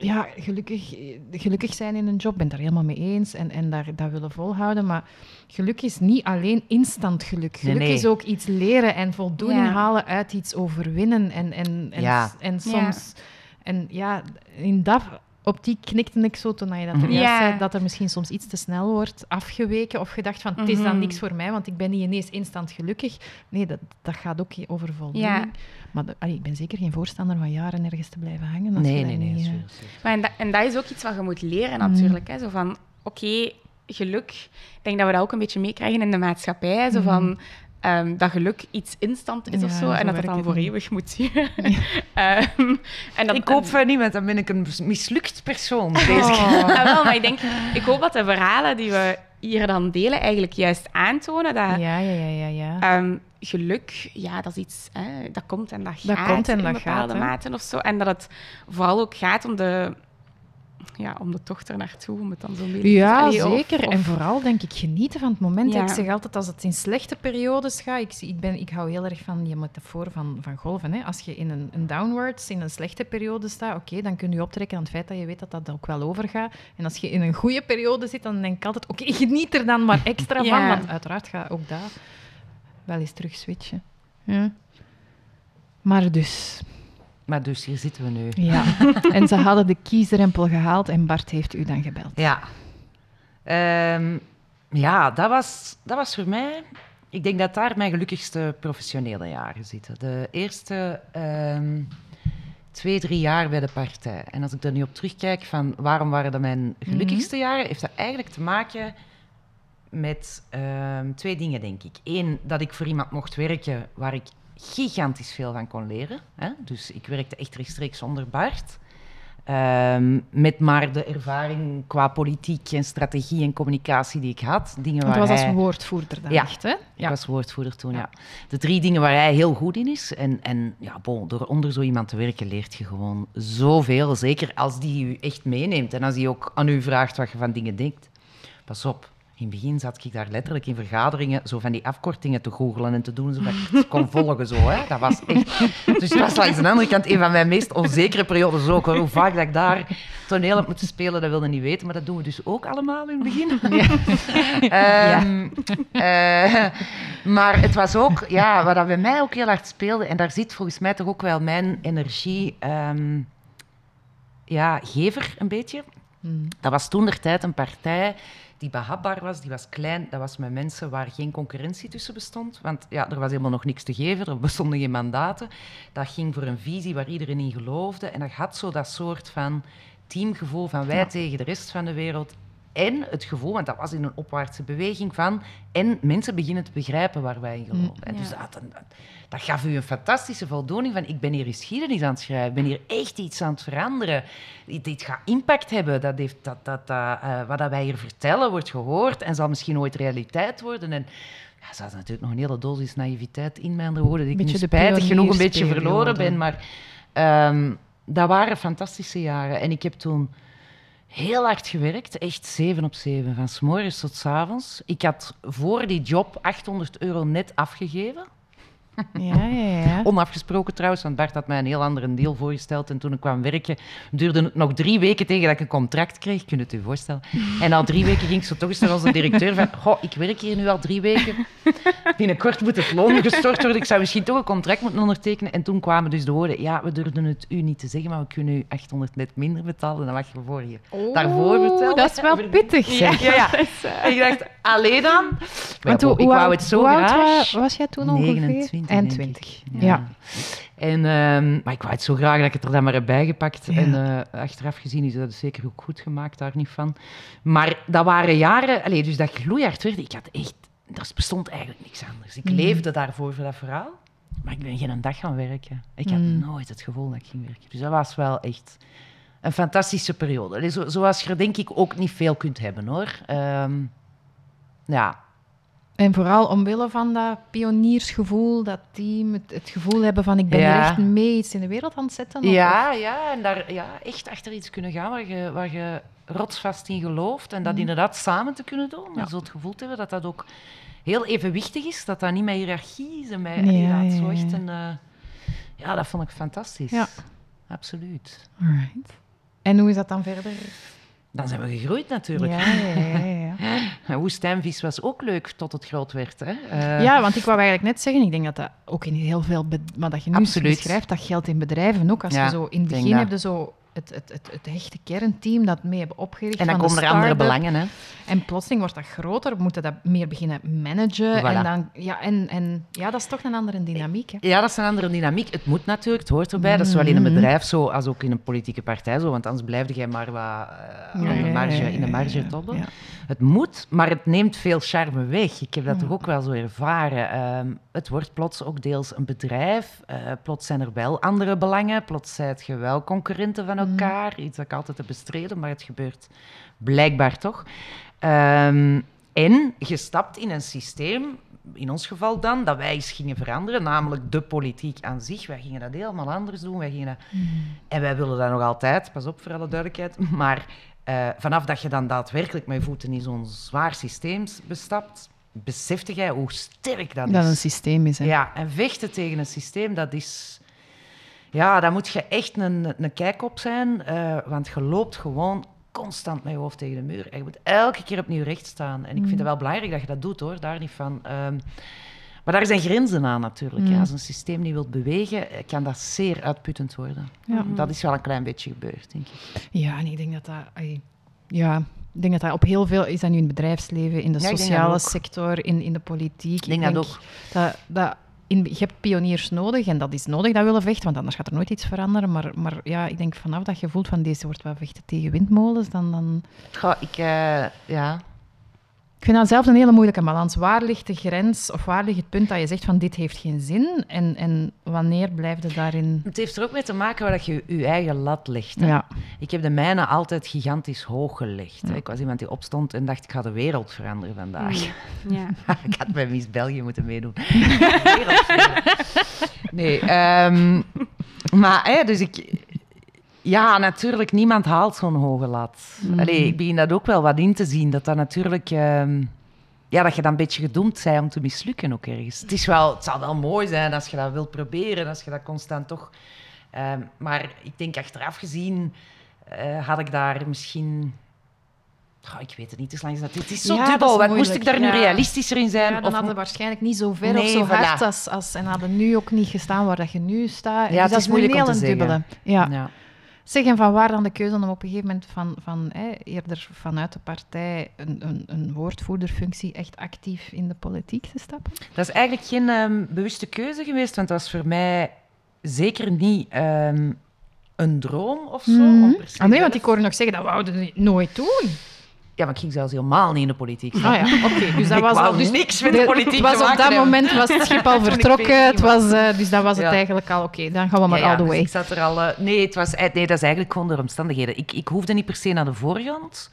Ja, gelukkig, gelukkig zijn in een job, ik ben het daar helemaal mee eens en, en daar, dat willen volhouden. Maar geluk is niet alleen instant geluk. Geluk nee. is ook iets leren en voldoening Ja. halen uit iets overwinnen. En, en, en, Ja. en soms... En ja, in dat optiek knikte ik zo toen je dat er Mhm. juist Ja. zei, dat er misschien soms iets te snel wordt afgeweken of gedacht van, het is dan Mhm. niks voor mij, want ik ben niet ineens instant gelukkig. Nee, dat, dat gaat ook over voldoening. Ja. Maar de- allee, ik ben zeker geen voorstander van jaren ergens te blijven hangen. als Nee, nee, nee. niet, eh. Maar en, dat, en dat is ook iets wat je moet leren Mhm. natuurlijk. Hè? Zo van, oké, geluk. Ik denk dat we dat ook een beetje meekrijgen in de maatschappij. hè. Zo Mhm. van, ehm, dat geluk iets instant is of Ja, zo. zo En dat dat dan voor niet. eeuwig moet *laughs* duren. Ehm, en dat, Ik hoop van niet, want dan ben ik een mislukt persoon. Deze Oh. *laughs* Ja, wel, maar ik denk, ik hoop dat de verhalen die we hier dan delen eigenlijk juist aantonen dat Ja, ja, ja, ja. ja. ehm, geluk, ja, dat is iets, hè, dat komt en dat Dat gaat komt en in dat bepaalde gaat, hè. mate of zo. En dat het vooral ook gaat om de, ja, om de tocht er naartoe, om het dan zo'n beetje Ja, allee, of- zeker. of- En vooral denk ik genieten van het moment. Ja. Ik zeg altijd, als het in slechte periodes gaat, ik, ik, ben, ik hou heel erg van die metafoor van, van golven. Hè. Als je in een, een downwards, in een slechte periode staat, oké, dan kun je optrekken aan het feit dat je weet dat dat ook wel overgaat. En als je in een goede periode zit, dan denk ik altijd, oké, *laughs* geniet er dan maar extra Ja. van. Want uiteraard gaat ook daar wel eens terug switchen. Ja. Maar dus, Maar dus, hier zitten we nu. ja. *laughs* en ze hadden de kiesdrempel gehaald en Bart heeft u dan gebeld. Ja. Ehm, ja, dat was, dat was voor mij... Ik denk dat daar mijn gelukkigste professionele jaren zitten. De eerste ehm, twee, drie jaar bij de partij. En als ik er nu op terugkijk van waarom waren dat mijn gelukkigste jaren, heeft dat eigenlijk te maken met ehm, twee dingen, denk ik. Eén, dat ik voor iemand mocht werken waar ik gigantisch veel van kon leren. Hè? Dus ik werkte echt rechtstreeks onder Bart. Ehm, met maar de ervaring qua politiek en strategie en communicatie die ik had. Dingen waar was hij... als woordvoerder dan Ja. echt, hè? Ik was woordvoerder toen, ja. Ja. De drie dingen waar hij heel goed in is. En, en ja, bon, door onder zo iemand te werken leert je gewoon zoveel. Zeker als die je echt meeneemt en als die ook aan u vraagt wat je van dingen denkt. Pas op, in het begin zat ik daar letterlijk in vergaderingen zo van die afkortingen te googelen en te doen zodat ik het kon volgen. Zo, hè. Dat was echt... Dus het was langs de andere kant een van mijn meest onzekere periodes ook. Hoor. Hoe vaak dat ik daar toneel heb moeten spelen, dat wilde niet weten. Maar dat doen we dus ook allemaal in het begin. *laughs* Ehm, eh, maar het was ook, ja, wat dat bij mij ook heel hard speelde, en daar zit volgens mij toch ook wel mijn energie, ehm, ja, gever een beetje. Mm. Dat was toen der tijd een partij die behapbaar was, die was klein. Dat was met mensen waar geen concurrentie tussen bestond. Want ja, er was helemaal nog niks te geven, er bestonden geen mandaten. Dat ging voor een visie waar iedereen in geloofde. En dat had zo dat soort van teamgevoel van wij tegen de rest van de wereld. En het gevoel, want dat was in een opwaartse beweging van... En mensen beginnen te begrijpen waar wij in geloven. En dus dat, dat, gaf u een fantastische voldoening van... Ik ben hier geschiedenis aan het schrijven. Ik ben hier echt iets aan het veranderen. Dit, gaat impact hebben. Dat heeft, dat, dat, dat uh, wat wij hier vertellen wordt gehoord en zal misschien ooit realiteit worden. En ja, er zat natuurlijk nog een hele dosis naïviteit in mijn woorden. Die ik nu spijtig genoeg een beetje verloren ben. Maar um, dat waren fantastische jaren. En ik heb toen heel hard gewerkt, echt zeven op zeven, van s morgens tot s avonds. Ik had voor die job 800 euro net afgegeven. Ja, ja, ja. *laughs* Onafgesproken trouwens, want Bart had mij een heel andere deal voorgesteld. En toen ik kwam werken, duurde het nog drie weken tegen dat ik een contract kreeg. Kun je het je voorstellen? *laughs* En al drie weken ging ze toch eens naar onze directeur van... Goh, ik werk hier nu al drie weken. Binnenkort moet het loon gestort worden. Ik zou misschien toch een contract moeten ondertekenen. En toen kwamen dus de woorden... Ja, we durfden het u niet te zeggen, maar we kunnen u 800 net minder betalen dan wat je voor je oh, daarvoor betelde. Dat is wel pittig, Ja, ja, ja. *laughs* ik dacht, alleen dan... Want hoe, ik wou het zo graag. was jij toen ongeveer? 29. En 20. Ja. En, um, maar ik wou het zo graag dat ik het er dan maar heb bijgepakt. En uh, achteraf gezien is dat zeker ook goed gemaakt, daar niet van. Maar dat waren jaren, allez, dus dat gloeihard werd. Ik had echt, er bestond eigenlijk niks anders. Ik mm. leefde daarvoor voor dat verhaal. Maar ik ben geen dag gaan werken. Ik had mm. nooit het gevoel dat ik ging werken. Dus dat was wel echt een fantastische periode. zo, zoals je er denk ik ook niet veel kunt hebben hoor. Um, ja, en vooral omwille van dat pioniersgevoel, dat team, het, het gevoel hebben van ik ben ja. echt mee iets in de wereld aan het zetten. Ja, ja, en daar ja, echt achter iets kunnen gaan waar je, waar je rotsvast in gelooft. En dat mm. inderdaad samen te kunnen doen. Maar zo het gevoel te hebben dat dat ook heel evenwichtig is. Dat dat niet met hiërarchie is en met ja, ja, zo echt een... Uh, ja, dat vond ik fantastisch. Ja. Absoluut. Alright. En hoe is dat dan verder dan zijn we gegroeid natuurlijk. Ja, ja, ja. *laughs* Woestijnvis was ook leuk tot het groot werd. Hè? Uh, ja, want ik wou eigenlijk net zeggen, ik denk dat dat ook in heel veel... Maar dat je nu absoluut. beschrijft, dat geldt in bedrijven ook. Als je zo in het begin hebt zo het, het, het, het hechte kernteam dat mee hebben opgericht. En dan komen er andere belangen. Hè? En plotseling wordt dat groter, we moeten dat meer beginnen managen. En, dan, ja, en, en ja, dat is toch een andere dynamiek. Hè? Ja, dat is een andere dynamiek. Het moet natuurlijk, het hoort erbij. Dat is zowel in een mhm. bedrijf zo als ook in een politieke partij zo. Want anders blijf jij maar wat uh, de marge, in de marge tobben. Het moet, maar het neemt veel charme weg. Ik heb dat toch ook wel zo ervaren. Ehm, het wordt plots ook deels een bedrijf. Uh, plots zijn er wel andere belangen. Plots zijn je wel concurrenten van elkaar. Mm. Iets dat ik altijd heb bestreden, maar het gebeurt blijkbaar toch. Um, en gestapt in een systeem, in ons geval dan, dat wij eens gingen veranderen, namelijk de politiek aan zich. Wij gingen dat helemaal anders doen. Wij gingen mm. En wij willen dat nog altijd, pas op voor alle duidelijkheid. Maar uh, vanaf dat je dan daadwerkelijk met voeten in zo'n zwaar systeem bestapt, besefte jij hoe sterk dat, is. Dat een systeem is. Hè? Ja, en vechten tegen een systeem, dat is ja, daar moet je echt een, een kijk op zijn, uh, want je loopt gewoon constant met je hoofd tegen de muur. En je moet elke keer opnieuw recht staan. En ik vind het mm. wel belangrijk dat je dat doet, hoor. Daar niet van. Um, maar daar zijn grenzen aan natuurlijk. Ja. Mm. Als een systeem niet wilt bewegen, eh, kan dat zeer uitputtend worden. Ja. Dat is wel een klein beetje gebeurd, denk ik. Ja, en ik denk dat dat... Ja, ik denk dat dat op heel veel... Is dat nu in het bedrijfsleven, in de sociale sector, in, in de politiek. Ik denk, ik denk dat ook. Dat, dat in, je hebt pioniers nodig en dat is nodig, dat willen vechten, want anders gaat er nooit iets veranderen. Maar, maar ja, ik denk vanaf dat je voelt van deze wordt wel vechten tegen windmolens, dan... dan... Goh, ik, uh, ja, ik vind dat zelf een hele moeilijke balans. Waar ligt de grens of waar ligt het punt dat je zegt van dit heeft geen zin en, en wanneer blijft het daarin? Het heeft er ook mee te maken waar je je eigen lat legt. Ja. Ik heb de mijne altijd gigantisch hoog gelegd. Ik was iemand die opstond en dacht ik ga de wereld veranderen vandaag. Ja. *laughs* ik had bij Miss België moeten meedoen. *laughs* nee, um, maar hè, dus ik, ja, natuurlijk, niemand haalt zo'n hoge lat. Mm. ik begin dat ook wel wat in te zien, dat dat natuurlijk... Ehm, ja, dat je dan een beetje gedoemd bent om te mislukken ook ergens. Het, is wel, het zal wel mooi zijn als je dat wilt proberen, als je dat constant toch... Ehm, maar ik denk achteraf gezien uh, had ik daar misschien... Oh, ik weet het niet, het is, het is zo ja, dubbel. Moest ik daar nu realistischer in zijn? Ja, dan of... hadden we waarschijnlijk niet zo ver of zo hard als, als... En hadden nu ook niet gestaan waar dat je nu staat. Ja, dus het is moeilijk om te zeggen. Ja. Zeg, en van waar dan de keuze om op een gegeven moment van, van hè, eerder vanuit de partij een, een, een woordvoerderfunctie echt actief in de politiek te stappen? Dat is eigenlijk geen ehm, bewuste keuze geweest, want dat was voor mij zeker niet ehm, een droom of zo. Mhm. Ah, nee, want ik hoorde nog zeggen, dat wouden we nooit doen. Ja, maar ik ging zelfs helemaal niet in de politiek. Ah ja, oké. Dus dat *laughs* was al... Dus niks met de politiek het was op dat moment was het schip *laughs* al vertrokken. 14 Het was, eh, dus dat was het eigenlijk al. Oké, dan gaan we maar Ja, ja, all the dus way. ik zat er al... eh, nee, het was, eh, nee, dat is eigenlijk gewoon de omstandigheden. Ik, ik hoefde niet per se naar de voorgrond.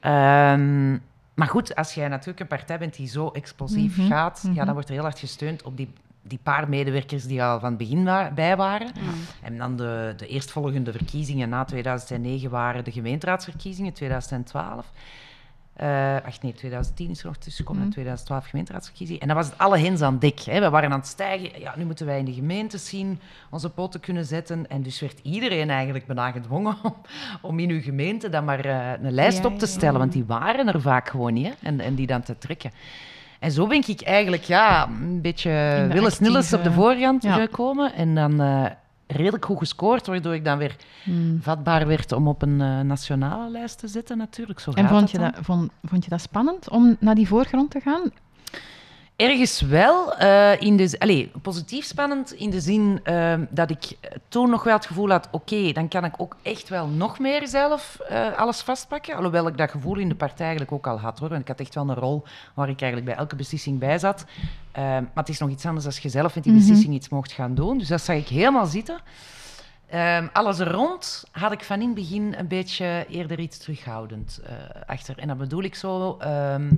Ehm, maar goed, als jij natuurlijk een partij bent die zo explosief Mhm, gaat, mhm. ja, dan wordt er heel hard gesteund op die, die paar medewerkers die al van het begin bij waren. En dan de, de eerstvolgende verkiezingen na 2009 waren de gemeenteraadsverkiezingen, 2012. Eh ach nee, 2010 is er nog tussen gekomen, en 2012 gemeenteraadsverkiezingen. En dan was het alle hens aan dek. Hè. We waren aan het stijgen. Ja, nu moeten wij in de gemeente zien, onze poten kunnen zetten. En dus werd iedereen eigenlijk bijna gedwongen om, om in uw gemeente dan maar eh, een lijst Ja, op te ja, ja. stellen. Want die waren er vaak gewoon niet. Hè. En, en die dan te trekken. En zo ben ik eigenlijk ja, een beetje willen snilles op de voorgrond ja. gekomen. En dan eh, redelijk goed gescoord, waardoor ik dan weer Hmm. vatbaar werd om op een eh, nationale lijst te zitten natuurlijk. Zo En vond je, dan. dat, vond, vond je dat spannend om naar die voorgrond te gaan? Ergens wel. eh, in de, z- allee, positief spannend in de zin eh, dat ik toen nog wel het gevoel had... Oké, dan kan ik ook echt wel nog meer zelf eh, alles vastpakken. Alhoewel ik dat gevoel in de partij eigenlijk ook al had. Hoor. Want ik had echt wel een rol waar ik eigenlijk bij elke beslissing bij zat. Eh, maar het is nog iets anders als je zelf met die Mhm. beslissing iets mocht gaan doen. Dus dat zag ik helemaal zitten. Ehm, alles rond had ik van in het begin een beetje eerder iets terughoudend eh, achter. En dat bedoel ik zo... ehm,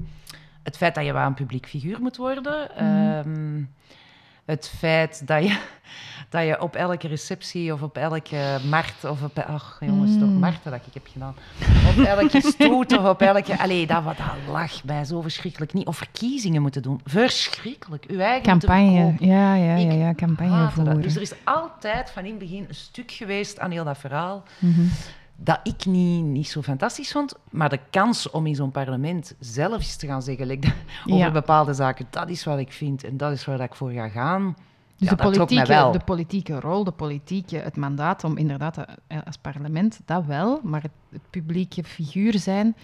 het feit dat je wel een publiek figuur moet worden. Ehm, het feit dat je, *laughs* dat je op elke receptie of op elke markt of op... Ach, jongens, toch markten dat ik heb gedaan. Op elke stoet of op elke... *laughs* Allee, dat, wat, dat lag mij zo verschrikkelijk niet. Of verkiezingen moeten doen. Verschrikkelijk. Uw eigen Campagne. Ja, ja, ja, ja, campagne voeren. Dus er is altijd van in het begin een stuk geweest aan heel dat verhaal Mhm. Dat ik niet, niet zo fantastisch vond. Maar de kans om in zo'n parlement zelf eens te gaan zeggen like, over bepaalde zaken, dat is wat ik vind en dat is waar ik voor ga gaan. Dus ja, de, politieke, de politieke rol, de politieke, het mandaat om inderdaad eh, als parlement, dat wel, maar het, het publieke figuur zijn,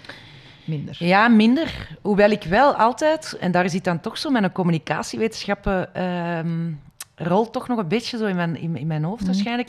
minder. Ja, minder. Hoewel ik wel altijd, en daar zit dan toch zo mijn communicatiewetenschappen ehm, rol toch nog een beetje zo in mijn, in, in mijn hoofd waarschijnlijk.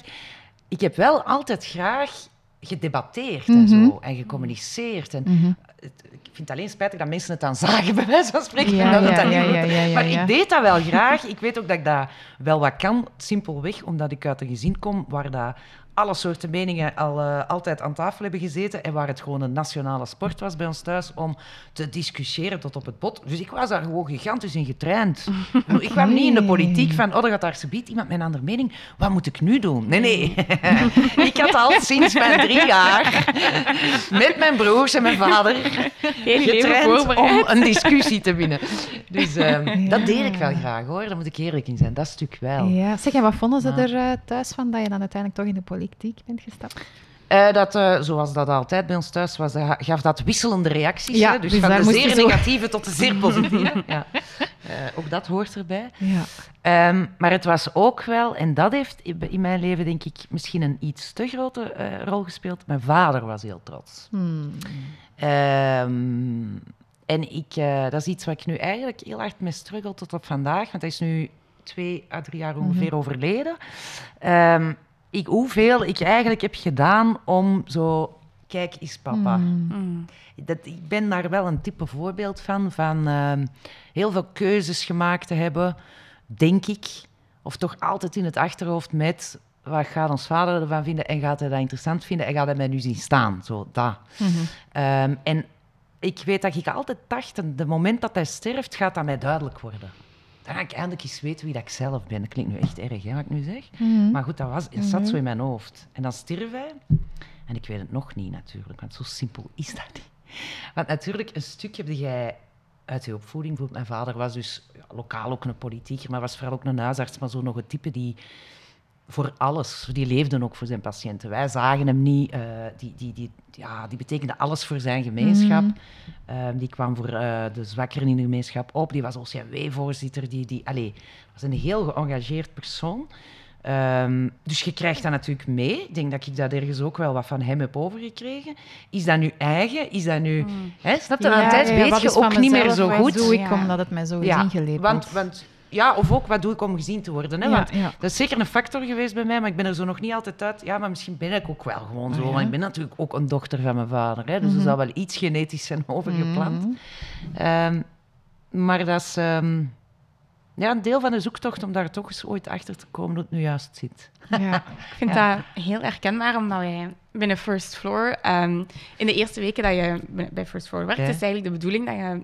Ik heb wel altijd graag gedebatteerd en Mhm. zo, en gecommuniceerd. En Mhm. het- ik vind het alleen spijtig dat mensen het dan zagen, *laughs* bij wijze van spreken. Ja, dat ja, maar ik deed dat wel *laughs* graag. Ik weet ook dat ik dat wel wat kan, simpelweg omdat ik uit een gezin kom waar dat alle soorten meningen al, eh, altijd aan tafel hebben gezeten en waar het gewoon een nationale sport was bij ons thuis om te discussiëren tot op het bot. Dus ik was daar gewoon gigantisch in getraind. *laughs* Ik kwam niet in de politiek van, oh, er gaat daar subiet iemand met een andere mening. Wat moet ik nu doen? Nee, nee. *laughs* ik had al sinds mijn drie jaar met mijn broers en mijn vader getraind om een discussie te winnen. Dus ehm, dat deed ik wel graag, hoor. Daar moet ik eerlijk in zijn. Dat stuk wel. Ja. Zeg, en wat vonden ze er eh, thuis van dat je dan uiteindelijk toch in de politiek bent gestapt? Eh, dat, eh, zoals dat altijd bij ons thuis was, eh, gaf dat wisselende reacties. Ja, hè? Dus, dus van de zeer negatieve tot de zeer *laughs* positieve. ja. Ook dat hoort erbij. Ja. Ehm, maar het was ook wel, en dat heeft in mijn leven denk ik misschien een iets te grote rol gespeeld. Mijn vader was heel trots. Hmm. Ehm, en ik, dat is iets wat ik nu eigenlijk heel hard mee struggle tot op vandaag, want hij is nu twee à drie jaar ongeveer overleden. Ehm, ik, hoeveel ik eigenlijk heb gedaan om zo, kijk eens papa. Mm. Dat, ik ben daar wel een type voorbeeld van, van ehm, heel veel keuzes gemaakt te hebben, denk ik, of toch altijd in het achterhoofd met wat gaat ons vader ervan vinden en gaat hij dat interessant vinden en gaat hij mij nu zien staan, zo dat. Mhm. Ehm, en ik weet dat ik altijd dacht, en de moment dat hij sterft, gaat dat mij duidelijk worden. Dan ga ik eindelijk eens weten wie dat ik zelf ben. Dat klinkt nu echt erg, hè, wat ik nu zeg. Mhm. Maar goed, dat, was, dat zat zo in mijn hoofd. En dan stierf hij. En ik weet het nog niet, natuurlijk. Want zo simpel is dat niet. Want natuurlijk, een stuk heb jij uit je opvoeding. Bijvoorbeeld, mijn vader was dus ja, lokaal ook een politieker, maar was vooral ook een huisarts. Maar zo nog een type die voor alles, die leefde ook voor zijn patiënten. Wij zagen hem niet. eh, die, die, die, ja, die betekende alles voor zijn gemeenschap. Ehm, die kwam voor eh, de zwakkeren in de gemeenschap op. Die was OCW-voorzitter. Die, die, allee, was een heel geëngageerd persoon. Ehm, dus je krijgt dat natuurlijk mee. Ik denk dat ik dat ergens ook wel wat van hem heb overgekregen. Is dat nu eigen? Is dat nu... Hè, snap je? Ja, Aan een tijd ja, ja, weet wat je is van ook niet meer zo wat goed. doe ik Ja. omdat het mij zo is Ja, ingelepeld? want, want, ja, of ook, wat doe ik om gezien te worden? Hè? Ja, Want ja. dat is zeker een factor geweest bij mij, maar ik ben er zo nog niet altijd uit. Ja, maar misschien ben ik ook wel gewoon zo. Ah, ja. Want ik ben natuurlijk ook een dochter van mijn vader. Hè? Dus er zal wel iets genetisch zijn *laughs* overgeplant. Mhm. Ehm, maar dat is ehm, ja, een deel van de zoektocht om daar toch eens ooit achter te komen hoe het nu juist zit. Ja. *laughs* Ik vind Ja. dat heel herkenbaar, omdat wij binnen First Floor, ehm, in de eerste weken dat je bij First Floor werkt, is eigenlijk de bedoeling dat je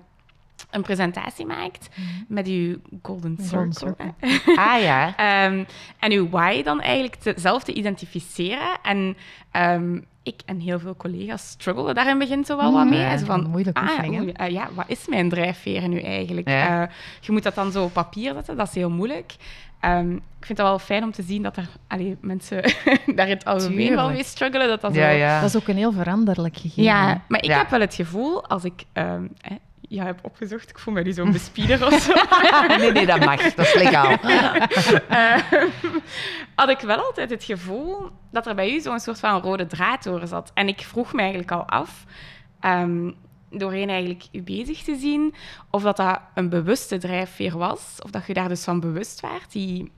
een presentatie maakt met je golden circle. Golden. *laughs* Ah ja. Ehm, en uw why dan eigenlijk te- zelf te identificeren. En ehm, ik en heel veel collega's struggelen daar in het begin zo wel wat Mm, mee. ja, van, moeilijke ah, eh, ja, wat is mijn drijfveer nu eigenlijk? Ja. Eh, je moet dat dan zo op papier zetten, dat is heel moeilijk. Ehm, ik vind het wel fijn om te zien dat er allee, mensen *laughs* daar in het algemeen wel mee struggelen. Dat dat Ja, zo... ja. Dat is ook een heel veranderlijk gegeven. Ja, maar ik Ja. heb wel het gevoel, als ik ehm, hè, ja, heb opgezocht, ik voel me nu zo'n bespieder of zo. *laughs* Nee, nee, dat mag. Dat is legaal. *laughs* Eh, had ik wel altijd het gevoel dat er bij u zo'n soort van rode draad door zat. En ik vroeg me eigenlijk al af, ehm, doorheen eigenlijk u bezig te zien, of dat dat een bewuste drijfveer was, of dat je daar dus van bewust waart, die,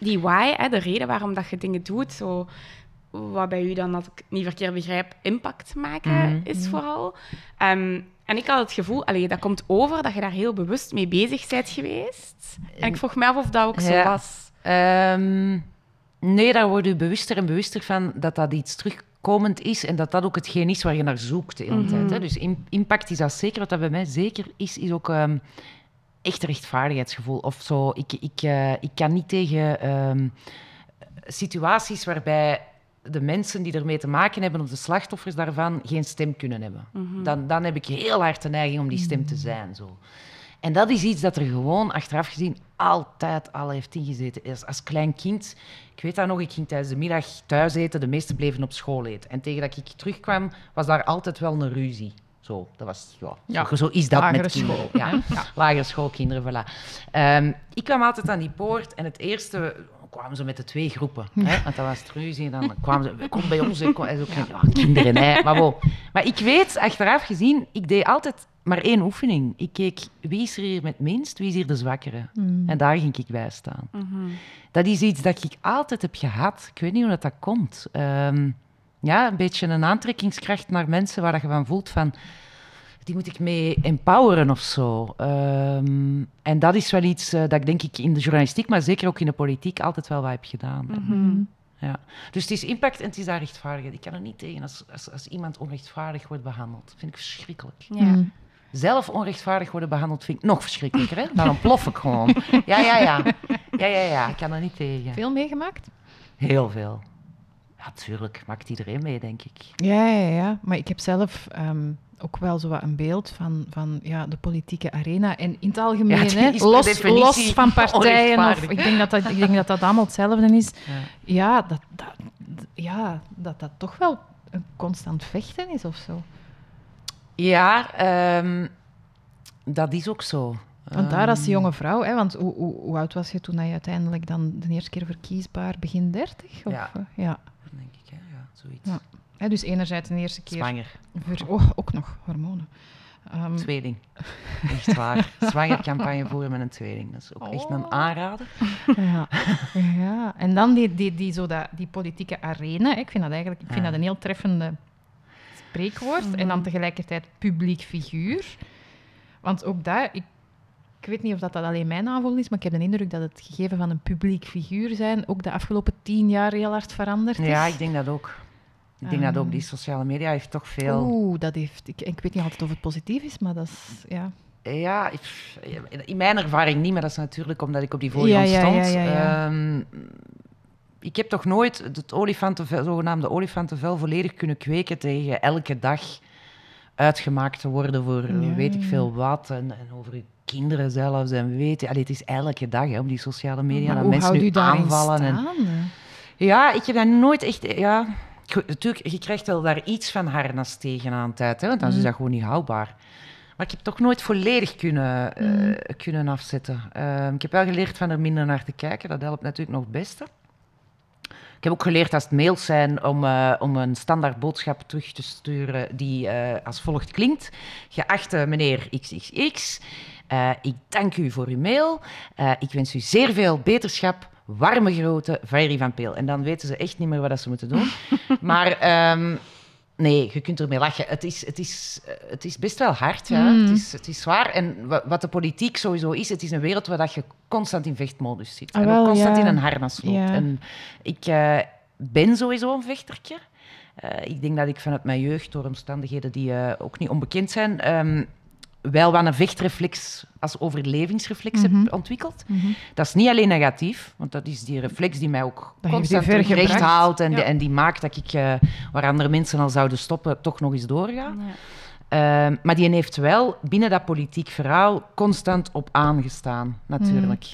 die why, hè, de reden waarom dat je dingen doet, zo, wat bij u dan, dat ik niet verkeerd begrijp, impact maken Mhm. is vooral. Ehm, en ik had het gevoel, allee, dat komt over dat je daar heel bewust mee bezig bent geweest. En ik vroeg me af of dat ook zo Ja. was. Ehm, nee, daar word je bewuster en bewuster van dat dat iets terugkomend is en dat dat ook hetgeen is waar je naar zoekt de hele tijd. Hè. Dus im- impact is dat zeker. Wat dat bij mij zeker is, is ook ehm, echt een rechtvaardigheidsgevoel. Of zo. Ik, ik, eh, ik kan niet tegen ehm, situaties waarbij de mensen die ermee te maken hebben, of de slachtoffers daarvan, geen stem kunnen hebben. dan, dan heb ik heel hard de neiging om die stem te zijn. Zo. En dat is iets dat er gewoon, achteraf gezien, altijd al heeft ingezeten. Als, als klein kind, ik weet dat nog, ik ging tijdens de middag thuis eten, de meesten bleven op school eten. En tegen dat ik terugkwam, was daar altijd wel een ruzie. Zo, dat was, ja, Ja, zo, zo is dat lagere met kinderen. school, Ja, lagere schoolkinderen, voilà. Ehm, ik kwam altijd aan die poort en het eerste kwamen ze met de twee groepen. Hè? Want dat was het ruzie en dan kwamen ze, kom bij ons. En kwam- en zo, ja, kinderen, hè. Maar, bon. maar ik weet, achteraf gezien, ik deed altijd maar één oefening. Ik keek, wie is er hier met minst, wie is hier de zwakkere? En daar ging ik bij staan. Dat is iets dat ik altijd heb gehad. Ik weet niet hoe dat, dat komt. Ehm, ja, een beetje een aantrekkingskracht naar mensen waar dat je van voelt van... Die moet ik mee empoweren of zo. Ehm, en dat is wel iets eh, dat ik denk ik in de journalistiek, maar zeker ook in de politiek, altijd wel wat heb gedaan. Mhm. Ja. Dus het is impact en het is daar rechtvaardigheid. Ik kan er niet tegen als, als, als iemand onrechtvaardig wordt behandeld. Dat vind ik verschrikkelijk. Ja. Mm. Zelf onrechtvaardig worden behandeld vind ik nog verschrikkelijker. Hè? Dan ontplof ik gewoon. Ja, ja, ja. Ja, ja, ja. Ik kan er niet tegen. Veel meegemaakt? Heel veel. Ja, tuurlijk. Maakt iedereen mee, denk ik. Ja, ja, ja. Maar ik heb zelf ehm, ook wel zo wat een beeld van, van ja, de politieke arena. En in het algemeen, Ja, hè, los, los van partijen. Of, ik, denk dat dat, ik denk dat dat allemaal hetzelfde is. Ja. Ja, dat dat, ja, dat dat toch wel een constant vechten is of zo. Ja, ehm, dat is ook zo. Want daar als Ehm, jonge vrouw, hè, want hoe, hoe, hoe oud was je toen je uiteindelijk dan de eerste keer verkiesbaar, begin 30? Of, Ja. eh, ja. denk ik, hè. Ja, zoiets. Ja. Dus enerzijds de eerste keer... Zwanger. Ver, oh, ook nog hormonen. Ehm, Tweeling. *laughs* Echt waar. Zwangercampagne voeren met een tweeling. Dat is ook echt een Oh. aanrader. Ja, ja. en dan die, die, die, zo dat, die politieke arena. Ik vind dat eigenlijk ik vind Ja. dat een heel treffende spreekwoord. En dan tegelijkertijd publiek figuur. Want ook daar, ik, ik weet niet of dat, dat alleen mijn aanvoeling is, maar ik heb de indruk dat het gegeven van een publiek figuur zijn ook de afgelopen tien jaar heel hard veranderd is. Ja, ik denk dat ook. Ik denk dat ook Ehm. die sociale media heeft toch veel... Oeh, dat heeft... Ik, ik weet niet altijd of het positief is, maar dat is... Ja. Ja, in mijn ervaring niet, maar dat is natuurlijk omdat ik op die voorgrond Ja, ja, stond. ja. Ehm, ik heb toch nooit het olifantenvel, zogenaamde olifantenvel volledig kunnen kweken tegen elke dag uitgemaakt te worden voor eh, weet ik veel wat en, en over je kinderen zelfs en weet je, allee, het is elke dag hè, op die sociale media Maar dat mensen nu aanvallen. En, ja, ik heb dat nooit echt. Ja, natuurlijk, je krijgt wel daar iets van harnas tegen aan tijd, hè, want dan Mhm. is dat gewoon niet houdbaar. Maar ik heb toch nooit volledig kunnen, eh, Mhm. kunnen afzetten. Ehm, ik heb wel geleerd van er minder naar te kijken. Dat helpt natuurlijk nog het beste. ik heb ook geleerd als het mails zijn om, uh, om een standaard boodschap terug te sturen die uh, als volgt klinkt. Geachte meneer XXX, ik dank u voor uw mail. ik wens u zeer veel beterschap. Warme grote Valerie van Peel. En dan weten ze echt niet meer wat ze moeten doen. *laughs* maar um, Nee, je kunt ermee lachen. Het is, het is, eh, het is best wel hard, ja. Mm. Het, is, het is zwaar. En wat de politiek sowieso is, het is een wereld waar je constant in vechtmodus zit. Ah, en ook constant in een harnas loopt. En ik uh, ben sowieso een vechtertje. Uh, ik denk dat ik vanuit mijn jeugd, door omstandigheden die uh, ook niet onbekend zijn, um, wel wat een vechtreflex als overlevingsreflex heb mhm. ontwikkeld. Mhm. Dat is niet alleen negatief, want dat is die reflex die mij ook dat constant recht haalt en, die, en, die maakt dat ik, uh, waar andere mensen al zouden stoppen, toch nog eens doorga. Ja. Uh, maar die heeft wel binnen dat politiek verhaal constant op aangestaan, natuurlijk.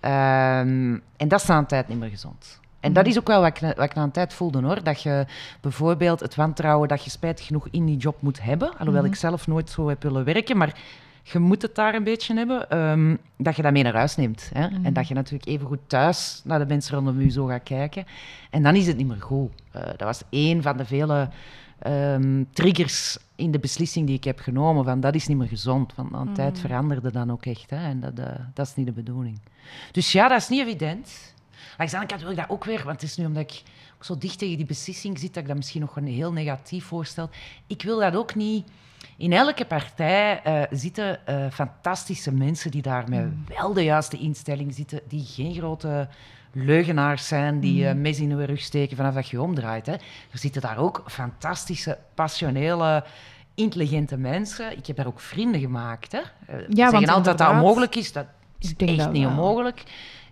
Mm. Uh, en dat is aan de tijd niet meer gezond. En dat is ook wel wat ik, wat ik na een tijd voelde hoor. Dat je bijvoorbeeld het wantrouwen dat je spijtig genoeg in die job moet hebben. Alhoewel mhm. ik zelf nooit zo heb willen werken. Maar je moet het daar een beetje hebben. Ehm, dat je dat mee naar huis neemt. Hè? En mhm. dat je natuurlijk even goed thuis naar de mensen rondom je zo gaat kijken. En dan is het niet meer goed. Uh, dat was één van de vele um, triggers in de beslissing die ik heb genomen. Van dat is niet meer gezond. Van een mm. tijd veranderde dan ook echt. Hè? En dat, uh, dat is niet de bedoeling. Dus ja, dat is niet evident. Langs de andere kant wil ik dat ook weer, want het is nu omdat ik zo dicht tegen die beslissing zit, dat ik dat misschien nog een heel negatief voorstel. Ik wil dat ook niet... In elke partij uh, zitten uh, fantastische mensen die daar met mm. wel de juiste instelling zitten, die geen grote leugenaars zijn, die uh, mes in hun rug steken vanaf dat je omdraait. Hè. Er zitten daar ook fantastische, passionele, intelligente mensen. Ik heb daar ook vrienden gemaakt. Hè. Ja, zeggen altijd dat dat onmogelijk is. Dat is echt niet onmogelijk.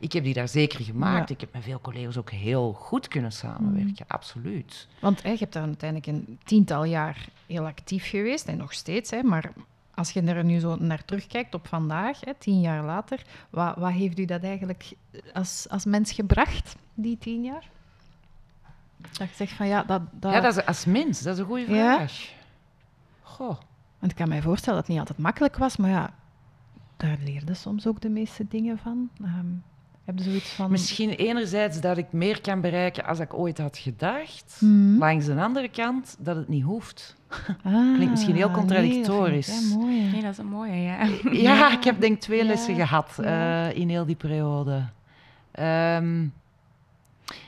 Ik heb die daar zeker gemaakt. Ik heb met veel collega's ook heel goed kunnen samenwerken, mm. absoluut. Want hè, je hebt daar uiteindelijk een tiental jaar heel actief geweest en nog steeds. Hè, maar als je er nu zo naar terugkijkt op vandaag, hè, tien jaar later, wat, wat heeft u dat eigenlijk als, als mens gebracht, die tien jaar? Dat je zegt van ja, dat... dat... Ja, dat is als mens, dat is een goede vraag. Ja. Goh. Want ik kan mij voorstellen dat het niet altijd makkelijk was, maar ja, daar leerde soms ook de meeste dingen van. Um, heb je zoiets van... Misschien enerzijds dat ik meer kan bereiken als ik ooit had gedacht. Mm. Langs de andere kant dat het niet hoeft. *laughs* Ah, Klinkt misschien heel contradictorisch. Nee, mooi. nee, dat is een mooie, ja. ja, ik heb denk twee lessen gehad uh, in heel die periode. Um,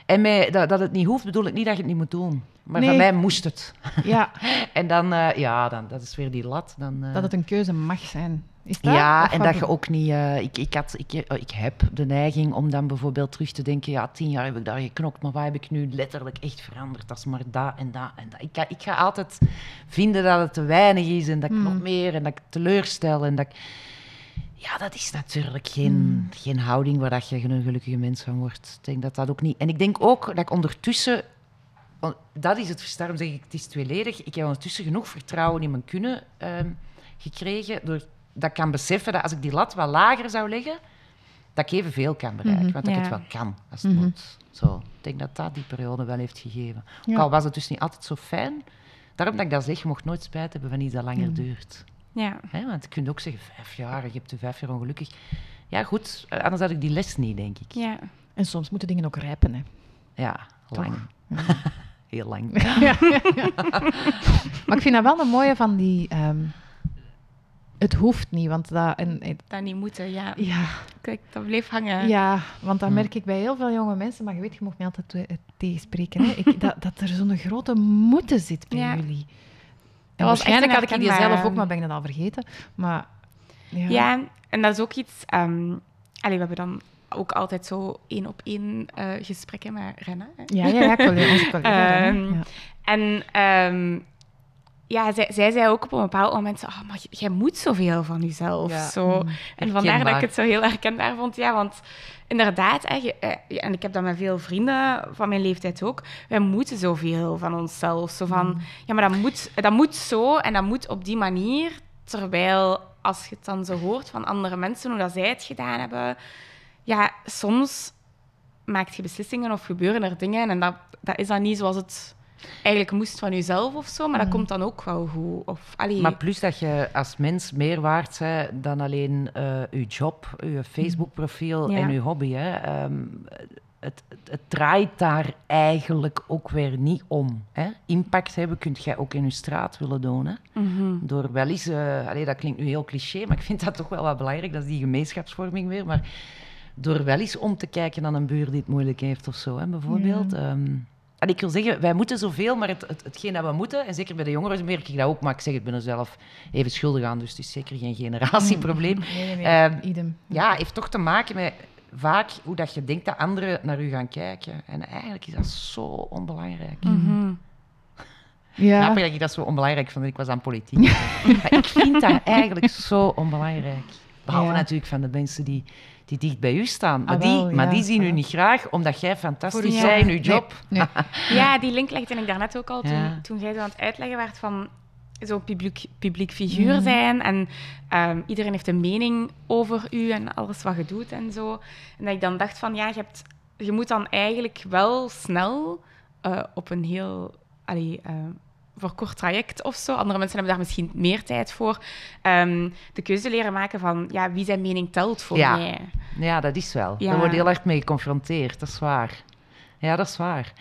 en mij, dat, dat, het niet hoeft, bedoel ik niet dat je het niet moet doen. Maar nee. van mij moest het. Ja. *laughs* en dan, uh, ja, dan, dat is weer die lat. Dan, uh... Dat het een keuze mag zijn. Ja, en dat je ook niet... Uh, ik, ik, had, ik, eh, ik heb de neiging om dan bijvoorbeeld terug te denken... Ja, tien jaar heb ik daar geknokt, maar wat heb ik nu letterlijk echt veranderd? Dat is maar dat en dat en dat. Ik ga, ik ga altijd vinden dat het te weinig is en dat ik nog hmm. meer... En dat ik teleurstel en dat ik... Ja, dat is natuurlijk geen, hmm. geen houding waar dat je een gelukkige mens van wordt. Ik denk dat dat ook niet... En ik denk ook dat ik ondertussen... Dat is het, daarom zeg ik, het is tweeledig. Ik heb ondertussen genoeg vertrouwen in mijn kunnen ehm, gekregen door dat ik kan beseffen dat als ik die lat wat lager zou leggen, dat ik evenveel kan bereiken. Mhm, want dat ik het wel kan als het mhm. moet. Zo, ik denk dat dat die periode wel heeft gegeven. Ook al was het dus niet altijd zo fijn. Daarom dat ik dat zeg, je mocht nooit spijt hebben van iets dat langer mhm. duurt. Ja. want je kunt ook zeggen, vijf jaar, je hebt de vijf jaar ongelukkig. Ja, goed, eh, anders had ik die les niet, denk ik. Ja. En soms moeten dingen ook rijpen, hè. Ja, lang. *laughs* Heel lang. *laughs* *laughs* maar ik vind dat wel een mooie van die... Ehm, het hoeft niet, want dat... En, dat niet moeten, ja. ja. Kijk, dat bleef hangen. Ja, want dat merk ik bij heel veel jonge mensen, maar je weet, je mag me altijd eh, tegenspreken, hè. *laughs* Ik, dat, dat er zo'n grote moeten zit bij jullie. En waarschijnlijk had ik die zelf ook, maar ben ik dat al vergeten. Maar, ja. ja en dat is ook iets... Um, we hebben dan ook altijd zo één op één uh, gesprekken met Rennen. Ja, ja, ja, collega, *laughs* collega um, ja. En um, ja, zij, zij zei ook op een bepaald moment, oh, maar jij moet zoveel van jezelf. Zo. Mm, en vandaar dat ik het zo heel herkenbaar vond. Ja, want inderdaad, eh, en ik heb dat met veel vrienden van mijn leeftijd ook, wij moeten zoveel van onszelf. Zo van, mm. ja, maar dat moet, dat moet zo en dat moet op die manier. Terwijl, als je het dan zo hoort van andere mensen, hoe dat zij het gedaan hebben, ja, soms maak je beslissingen of gebeuren er dingen en dat, dat is dan niet zoals het eigenlijk moest van jezelf of zo, maar dat mm. komt dan ook wel goed. Of, allee. Maar plus dat je als mens meer waard bent dan alleen uh, je job, je Facebook-profiel en je hobby. Hè. Um, het, het, draait daar eigenlijk ook weer niet om. Hè? Impact hebben kunt jij ook in je straat willen doen. Hè? Mhm. Door wel eens, uh, allee, dat klinkt nu heel cliché, maar ik vind dat toch wel wat belangrijk, dat is die gemeenschapsvorming weer. Maar door wel eens om te kijken naar een buur die het moeilijk heeft of zo, hè, bijvoorbeeld. Ja. Um, en ik wil zeggen, wij moeten zoveel, maar het, het, hetgeen dat we moeten, en zeker bij de jongeren merk ik dat ook, maar ik zeg, ik ben er zelf even schuldig aan, dus het is zeker geen generatieprobleem. *laughs* Nee, nee, um, idem. Ja, heeft toch te maken met vaak hoe dat je denkt dat anderen naar u gaan kijken. En eigenlijk is dat zo onbelangrijk. Mm -hmm. Ja. Grappig dat ik dat zo onbelangrijk vond. Ik was aan politiek. *laughs* maar ik vind dat eigenlijk zo onbelangrijk. Behalve ja. natuurlijk van de mensen die, die dicht bij u staan. Maar, ah, wel, die, ja. maar die zien u niet graag, omdat jij fantastisch bent in uw job. Nee, nee. *laughs* ja, die link legde ik daarnet ook al toen, toen jij zo aan het uitleggen werd van zo'n publiek, publiek figuur mm. zijn en um, iedereen heeft een mening over u en alles wat je doet en zo. En dat ik dan dacht van, ja, je, hebt, je moet dan eigenlijk wel snel uh, op een heel... Allee, uh, voor kort traject of zo. Andere mensen hebben daar misschien meer tijd voor. Um, de keuze leren maken van ja, wie zijn mening telt voor ja. mij. Ja, dat is wel. Ja. Daar word je heel erg mee geconfronteerd. Dat is waar. Ja, dat is waar.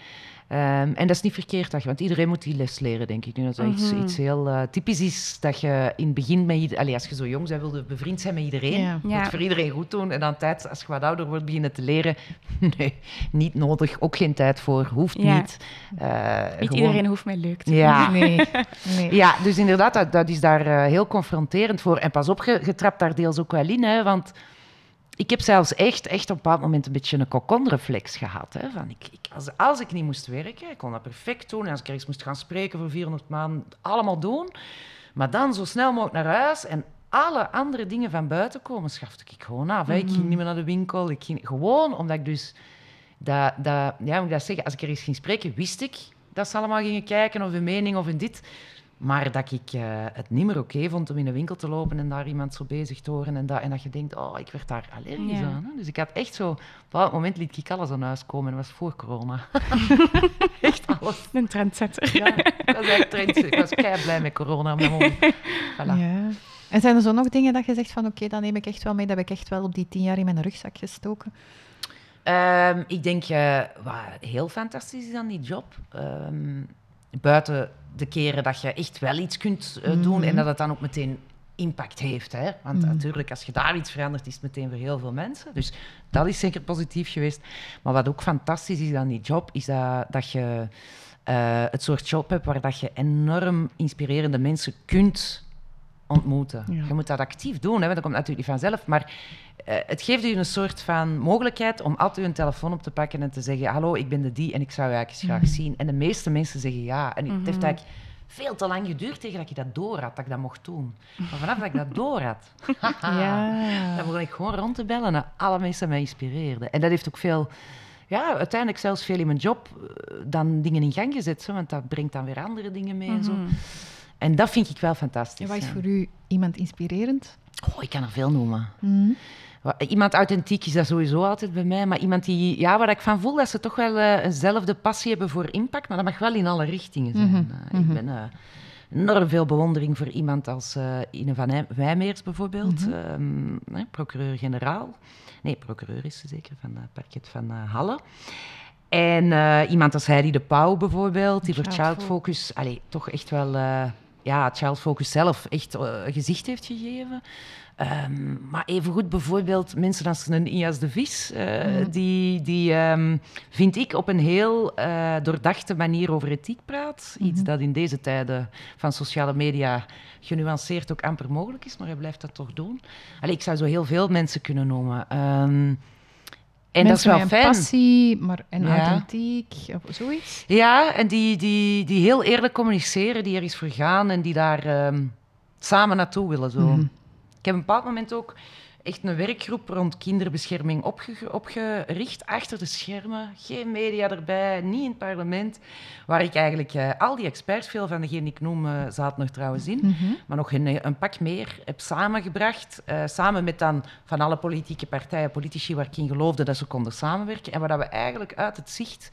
Um, en dat is niet verkeerd, want iedereen moet die les leren, denk ik. Nu dat is iets, Mhm. iets heel uh, typisch is dat je in het begin met iedereen... Als je zo jong bent, wilde bevriend zijn met iedereen. Ja. Je Ja. moet voor iedereen goed doen. En dan tijd, als je wat ouder wordt, beginnen te leren... *laughs* Nee, niet nodig. Ook geen tijd voor. Hoeft Ja. niet. Eh, Niet gewoon- iedereen hoeft mij leuk te Ja. *laughs* Nee. nee. ja, dus inderdaad, dat, dat is daar eh, heel confronterend voor. En pas op, je, je trapt daar deels ook wel in, hè, want ik heb zelfs echt, echt op een bepaald moment een beetje een kokonreflex gehad. Hè, van ik, ik, als, als ik niet moest werken, ik kon dat perfect doen. En als ik ergens moest gaan spreken voor 400 maanden, allemaal doen. Maar dan zo snel mogelijk naar huis en alle andere dingen van buiten komen, schafte ik gewoon af. hè. Ik ging niet meer naar de winkel. Ik ging, gewoon omdat ik dus... Dat, dat, ja, moet ik dat zeggen? Als ik ergens ging spreken, wist ik dat ze allemaal gingen kijken of een mening of in dit. Maar dat ik eh, het niet meer oké vond om in een winkel te lopen en daar iemand zo bezig te horen. En dat, en dat je denkt, oh, ik werd daar allergisch Ja. aan. Hè? Dus ik had echt zo... Op een bepaald moment liet ik alles aan huis komen. En dat was voor corona. *laughs* echt alles. Een trendsetter. Ja, dat was echt trend. Ik was kei blij met corona. Maar *laughs* voilà. Ja. En zijn er zo nog dingen dat je zegt van oké, dat neem ik echt wel mee, dat heb ik echt wel op die tien jaar in mijn rugzak gestoken? Ehm, ik denk, eh, wat heel fantastisch is aan die job, ehm, buiten de keren dat je echt wel iets kunt eh, doen Mhm. en dat het dan ook meteen impact heeft. Hè? Want Mhm. natuurlijk, als je daar iets verandert, is het meteen voor heel veel mensen. Dus dat is zeker positief geweest. Maar wat ook fantastisch is aan die job, is dat, dat je eh, het soort job hebt waar dat je enorm inspirerende mensen kunt ontmoeten. Ja. Je moet dat actief doen, hè, want dat komt natuurlijk niet vanzelf. Maar eh, het geeft u een soort van mogelijkheid om altijd een telefoon op te pakken en te zeggen: Hallo, ik ben de die en ik zou je eigenlijk graag Mhm. zien. En de meeste mensen zeggen ja. En het heeft Mhm. eigenlijk veel te lang geduurd tegen dat ik dat door had, dat ik dat mocht doen. Maar vanaf dat ik dat door had, *laughs* Ja. dan begon ik gewoon rond te bellen naar alle mensen die mij inspireerden. En dat heeft ook veel, ja, uiteindelijk zelfs veel in mijn job eh, dan dingen in gang gezet. Zo, want dat brengt dan weer andere dingen mee en zo. En dat vind ik wel fantastisch. En wat is voor u iemand inspirerend? Oh, ik kan er veel noemen. Mhm. Iemand authentiek is dat sowieso altijd bij mij, maar iemand die, ja, waar ik van voel dat ze toch wel eh, eenzelfde passie hebben voor impact, maar dat mag wel in alle richtingen zijn. Mhm, Eh, Ik mhm. ben eh, enorm veel bewondering voor iemand als Ine van Wijmeers bijvoorbeeld, ehm, procureur-generaal. Nee, procureur is ze zeker van het parket van Halle. En iemand als Heidi de Pauw bijvoorbeeld, die voor Child Child Fo- Focus, allee, toch echt wel, ja, Child Focus zelf echt eh, gezicht heeft gegeven. Ehm, maar evengoed bijvoorbeeld mensen als een Ias de Vis, eh, Mhm. die, die ehm, vind ik op een heel eh, doordachte manier over ethiek praat. Iets Mhm. dat in deze tijden van sociale media genuanceerd ook amper mogelijk is, maar hij blijft dat toch doen. Allee, ik zou zo heel veel mensen kunnen noemen. Ehm, en dat is wel fijn. passie, maar en Ja. authentiek, of zoiets. Ja, en die, die, die heel eerlijk communiceren, die er is voor gaan en die daar ehm, samen naartoe willen. Zo. Mhm. Ik heb op een bepaald moment ook echt een werkgroep rond kinderbescherming opge- opgericht, achter de schermen. Geen media erbij, niet in het parlement. Waar ik eigenlijk eh, al die experts, veel van degenen die ik noem, eh, zaten er trouwens in. Mhm. Maar nog een, een pak meer heb samengebracht. eh, samen met dan van alle politieke partijen, politici waar ik in geloofde dat ze konden samenwerken. En waar dat we eigenlijk uit het zicht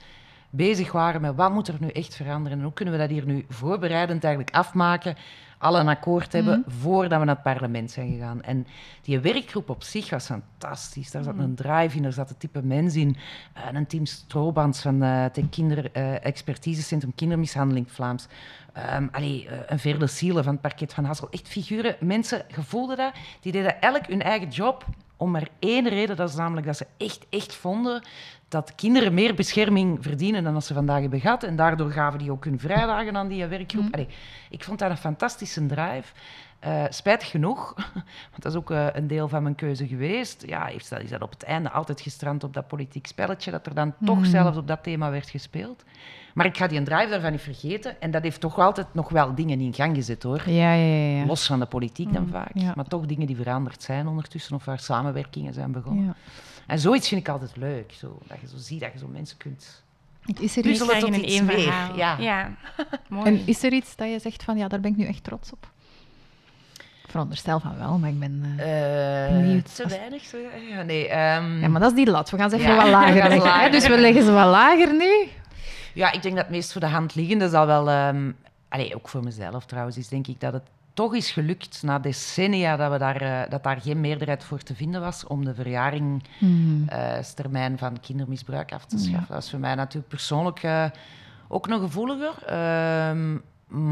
bezig waren met wat moet er nu echt veranderen en hoe kunnen we dat hier nu voorbereidend eigenlijk afmaken al een akkoord hebben voordat we naar het parlement zijn gegaan. En die werkgroep op zich was fantastisch. Daar zat een drive in, er zat het type mens in. Uh, een team Stroobans van uh, het kinder, uh, expertisecentrum kindermishandeling Vlaams. Um, allee, een Verde Siele van het parket van Hassel. Echt figuren, mensen, gevoelden dat. Die deden elk hun eigen job om maar één reden, dat is namelijk dat ze echt, echt vonden dat kinderen meer bescherming verdienen dan als ze vandaag hebben gehad. En daardoor gaven die ook hun vrijdagen aan die werkgroep. Mm. Allee, ik vond dat een fantastische drive. Uh, spijtig genoeg, *laughs* want dat is ook uh, een deel van mijn keuze geweest, ja, heeft is dat op het einde altijd gestrand op dat politiek spelletje, dat er dan mm. toch zelfs op dat thema werd gespeeld. Maar ik ga die drive daarvan niet vergeten. En dat heeft toch altijd nog wel dingen in gang gezet, hoor. Ja, ja, ja. Los van de politiek dan mm, vaak. Maar toch dingen die veranderd zijn ondertussen, of waar samenwerkingen zijn begonnen. En zoiets vind ik altijd leuk. Zo, dat je zo ziet, dat je zo mensen kunt... Is er iets in één verhaal. Ja. ja. *laughs* Mooi. En is er iets dat je zegt van, ja, daar ben ik nu echt trots op? Veronderstel van wel, maar ik ben uh, benieuwd. Te weinig? Zo, ja, nee, um... ja, maar dat is die lat. We gaan ze even wat *laughs* lager leggen. Lager. Dus we leggen ze wat lager nu. Ja, ik denk dat het meest voor de hand liggende zal wel... Um, allez, ook voor mezelf trouwens, is denk ik dat het toch is gelukt na decennia dat, we daar, uh, dat daar geen meerderheid voor te vinden was om de verjaringstermijn mm. uh, van kindermisbruik af te schaffen. Dat is voor mij natuurlijk persoonlijk uh, ook nog gevoeliger. Ehm,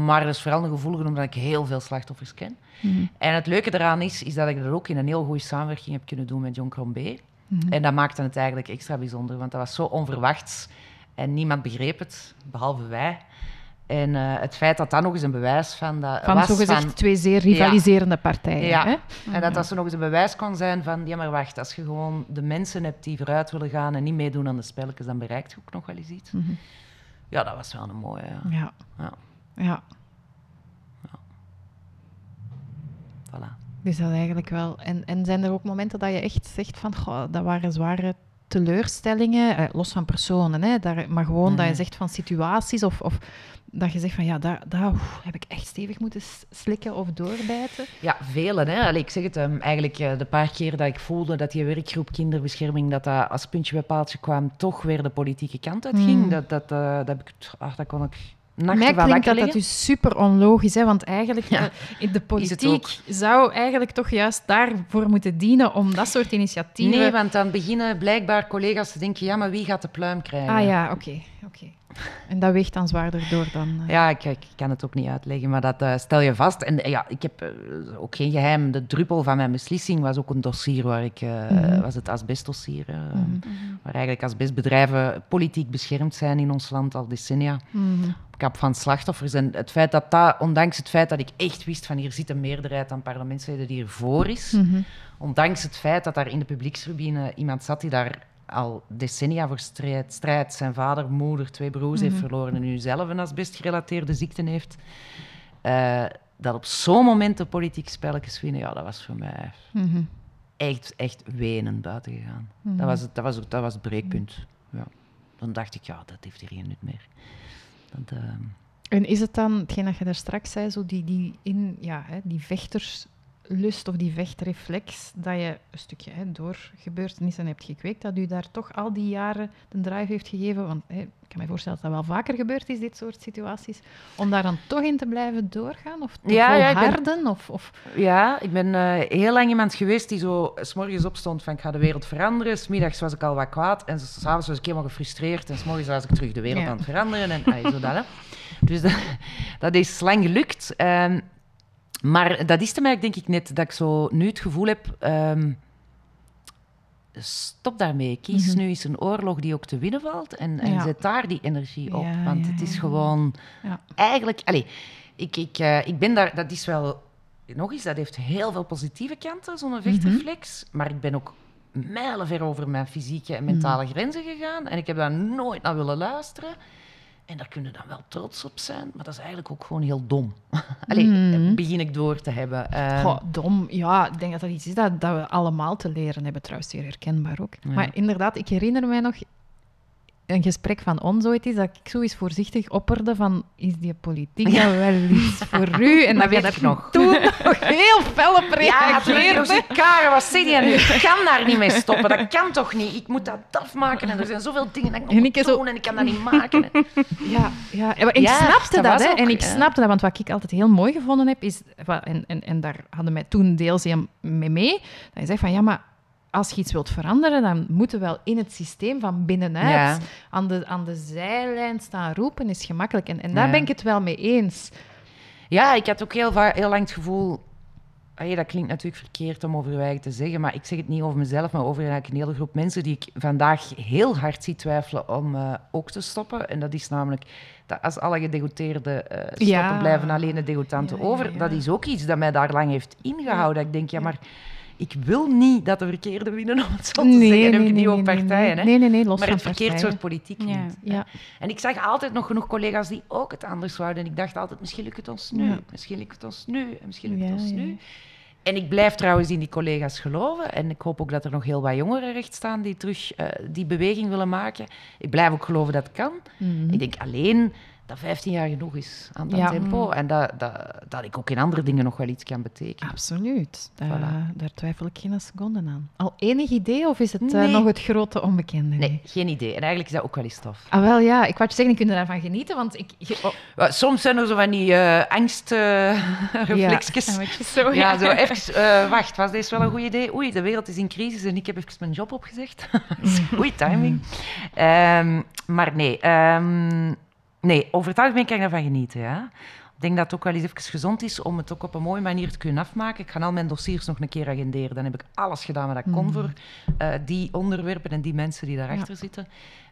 maar dat is vooral een gevoeliger omdat ik heel veel slachtoffers ken. Mm. En het leuke eraan is, is dat ik dat ook in een heel goede samenwerking heb kunnen doen met John Crombé. Mm. En dat maakte het eigenlijk extra bijzonder, want dat was zo onverwachts. En niemand begreep het, behalve wij. En uh, het feit dat dat nog eens een bewijs van... Dat van was zogezegd van, twee zeer rivaliserende ja. partijen. Ja. Hè? En dat dat zo nog eens een bewijs kon zijn van... Ja, maar wacht, als je gewoon de mensen hebt die vooruit willen gaan en niet meedoen aan de spelletjes, dan bereikt je ook nog wel eens iets. Mm -hmm. Ja, dat was wel een mooie... Ja. Ja. ja. ja. Voilà. Dus dat eigenlijk wel... En, en zijn er ook momenten dat je echt zegt van... Goh, dat waren zware teleurstellingen, eh, los van personen, hè, daar, maar gewoon mm. dat je zegt van situaties of, of dat je zegt van ja, daar, daar oef, heb ik echt stevig moeten slikken of doorbijten? Ja, vele. Hè? Allee, ik zeg het um, eigenlijk uh, de paar keer dat ik voelde dat die werkgroep kinderbescherming, dat dat als puntje bij paaltje kwam, toch weer de politieke kant uitging. Mm. Dat, dat, uh, dat, heb ik, ach, dat kon ik mij klinkt dat, dat dus super onlogisch, hè? want eigenlijk ja. in de politiek zou eigenlijk toch juist daarvoor moeten dienen om dat soort initiatieven... Nee, want dan beginnen blijkbaar collega's te denken, ja, maar wie gaat de pluim krijgen? Ah ja, oké. oké. En dat weegt dan zwaarder door dan... Uh... Ja, ik, ik, kan het ook niet uitleggen, maar dat uh, stel je vast. En ja, ik heb ook geen geheim. De druppel van mijn beslissing was ook een dossier waar ik... Mm -hmm. was het asbestdossier, mm -hmm. waar eigenlijk asbestbedrijven politiek beschermd zijn in ons land al decennia. Mm -hmm kap van slachtoffers. En het feit dat dat, ondanks het feit dat ik echt wist van hier zit een meerderheid aan parlementsleden die ervoor is, mm ondanks het feit dat daar in de publiekstribune iemand zat die daar al decennia voor strijd, strijd zijn vader, moeder, twee broers heeft mhm. verloren en nu zelf een asbestgerelateerde ziekte heeft, uh, dat op zo'n moment de politiek spelletjes winnen, ja, dat was voor mij mm echt, echt wenen buiten gegaan. Dat, mhm. was het, dat, was, dat was het breekpunt. Ja. Dan dacht ik, ja, dat heeft hier geen nut meer. Dat, uh... En is het dan, hetgeen dat je daar straks zei, zo die, die, in, ja, hè, die vechterslust of die vechtreflex, dat je een stukje hè, door gebeurtenissen hebt gekweekt, dat u daar toch al die jaren de drive heeft gegeven? Want hè, ik kan me voorstellen dat dat wel vaker gebeurd is, dit soort situaties, om daar dan toch in te blijven doorgaan of te ja, volharden? Ja, ben, of, of... ja, ik ben uh, heel lang iemand geweest die zo s morgens opstond van ik ga de wereld veranderen, smiddags was ik al wat kwaad en s'avonds was ik helemaal gefrustreerd en s'morgens was ik terug de wereld ja. aan het veranderen. En, ay, zo dat, hè. Dus dat, *laughs* dat, is lang gelukt. Um, maar dat is te merken, denk ik net, dat ik zo nu het gevoel heb... Um, stop daarmee. Kies mm -hmm. nu eens een oorlog die ook te winnen valt en, en ja. zet daar die energie op. Ja, want ja, het is gewoon eigenlijk. Allez, ik, ik, uh, ik ben daar, dat is wel. Nog eens, dat heeft heel veel positieve kanten, zo'n vechtreflex. Mm -hmm. Maar ik ben ook mijlenver over mijn fysieke en mentale mm. grenzen gegaan. En ik heb daar nooit naar willen luisteren. En daar kunnen dan wel trots op zijn, maar dat is eigenlijk ook gewoon heel dom. *laughs* Allee, mm. begin ik door te hebben. Um, Goh, dom, ja, ik denk dat dat iets is dat, dat we allemaal te leren hebben, trouwens, zeer herkenbaar ook. Ja. Maar inderdaad, ik herinner mij nog een gesprek van ons ooit is, dat ik zo eens voorzichtig opperde van, is die politiek dan wel iets voor u? En Dat dat daar nog. toen *laughs* nog heel fel op Ja, reageerde. zei Karen, wat nu? Ik kan daar niet mee stoppen. Dat kan toch niet? Ik moet dat afmaken en er zijn zoveel dingen dat ik nog En moet ik doen en ik kan dat niet maken. *laughs* Ja, ja. En ik Ja, snapte dat hè. en ik ja. snapte dat, want wat ik altijd heel mooi gevonden heb, is, en, en, en daar hadden mij toen deels mee mee, dat je zegt van, ja, maar als je iets wilt veranderen, dan moeten we wel in het systeem van binnenuit Ja. aan, de, aan de zijlijn staan roepen, is gemakkelijk. En, en daar Ja. ben ik het wel mee eens. Ja, ik had ook heel, heel lang het gevoel... Allee, dat klinkt natuurlijk verkeerd om over te zeggen, maar ik zeg het niet over mezelf, maar over een hele groep mensen die ik vandaag heel hard zie twijfelen om eh, ook te stoppen. En dat is namelijk dat als alle gedegoteerden eh, stoppen, Ja. blijven alleen de degotanten over. Dat is ook iets dat mij daar lang heeft ingehouden. Dat ik denk, ja, maar ik wil niet dat de verkeerde winnen, om het zo te zeggen. En heb ik het niet over partijen, hè. nee, nee, nee, los maar van het verkeerd partijen. soort politiek Ja. niet. Ja. En ik zag altijd nog genoeg collega's die ook het anders wouden. En ik dacht altijd, misschien lukt het ons nu, Ja. misschien lukt het ons nu, en misschien lukt het ons nu. En ik blijf trouwens in die collega's geloven. En ik hoop ook dat er nog heel wat jongeren recht staan die terug eh, die beweging willen maken. Ik blijf ook geloven dat het kan. Mhm. Ik denk alleen dat 15 jaar genoeg is aan dat Ja. tempo. En dat, dat, dat ik ook in andere dingen nog wel iets kan betekenen. Absoluut. Daar, Voilà. daar twijfel ik geen seconde aan. Al enig idee of is het eh, nog het grote onbekende? Nee, geen idee. En eigenlijk is dat ook wel eens tof. Ah, wel ja, ik wou je zeggen, ik kun daarvan genieten, want ik... oh, Soms zijn er zo van die uh, angstreflexjes. *laughs* Ja, Een beetje zo, Ja, zo even. eh, wacht, was deze wel een goed idee? Oei, de wereld is in crisis en ik heb even mijn job opgezegd. *laughs* Oei, timing. Ehm, maar nee, ehm, nee, over het algemeen kan ik daarvan genieten. Ja. Ik denk dat het ook wel eens even gezond is om het ook op een mooie manier te kunnen afmaken. Ik ga al mijn dossiers nog een keer agenderen. Dan heb ik alles gedaan wat ik kon voor eh, die onderwerpen en die mensen die daarachter zitten.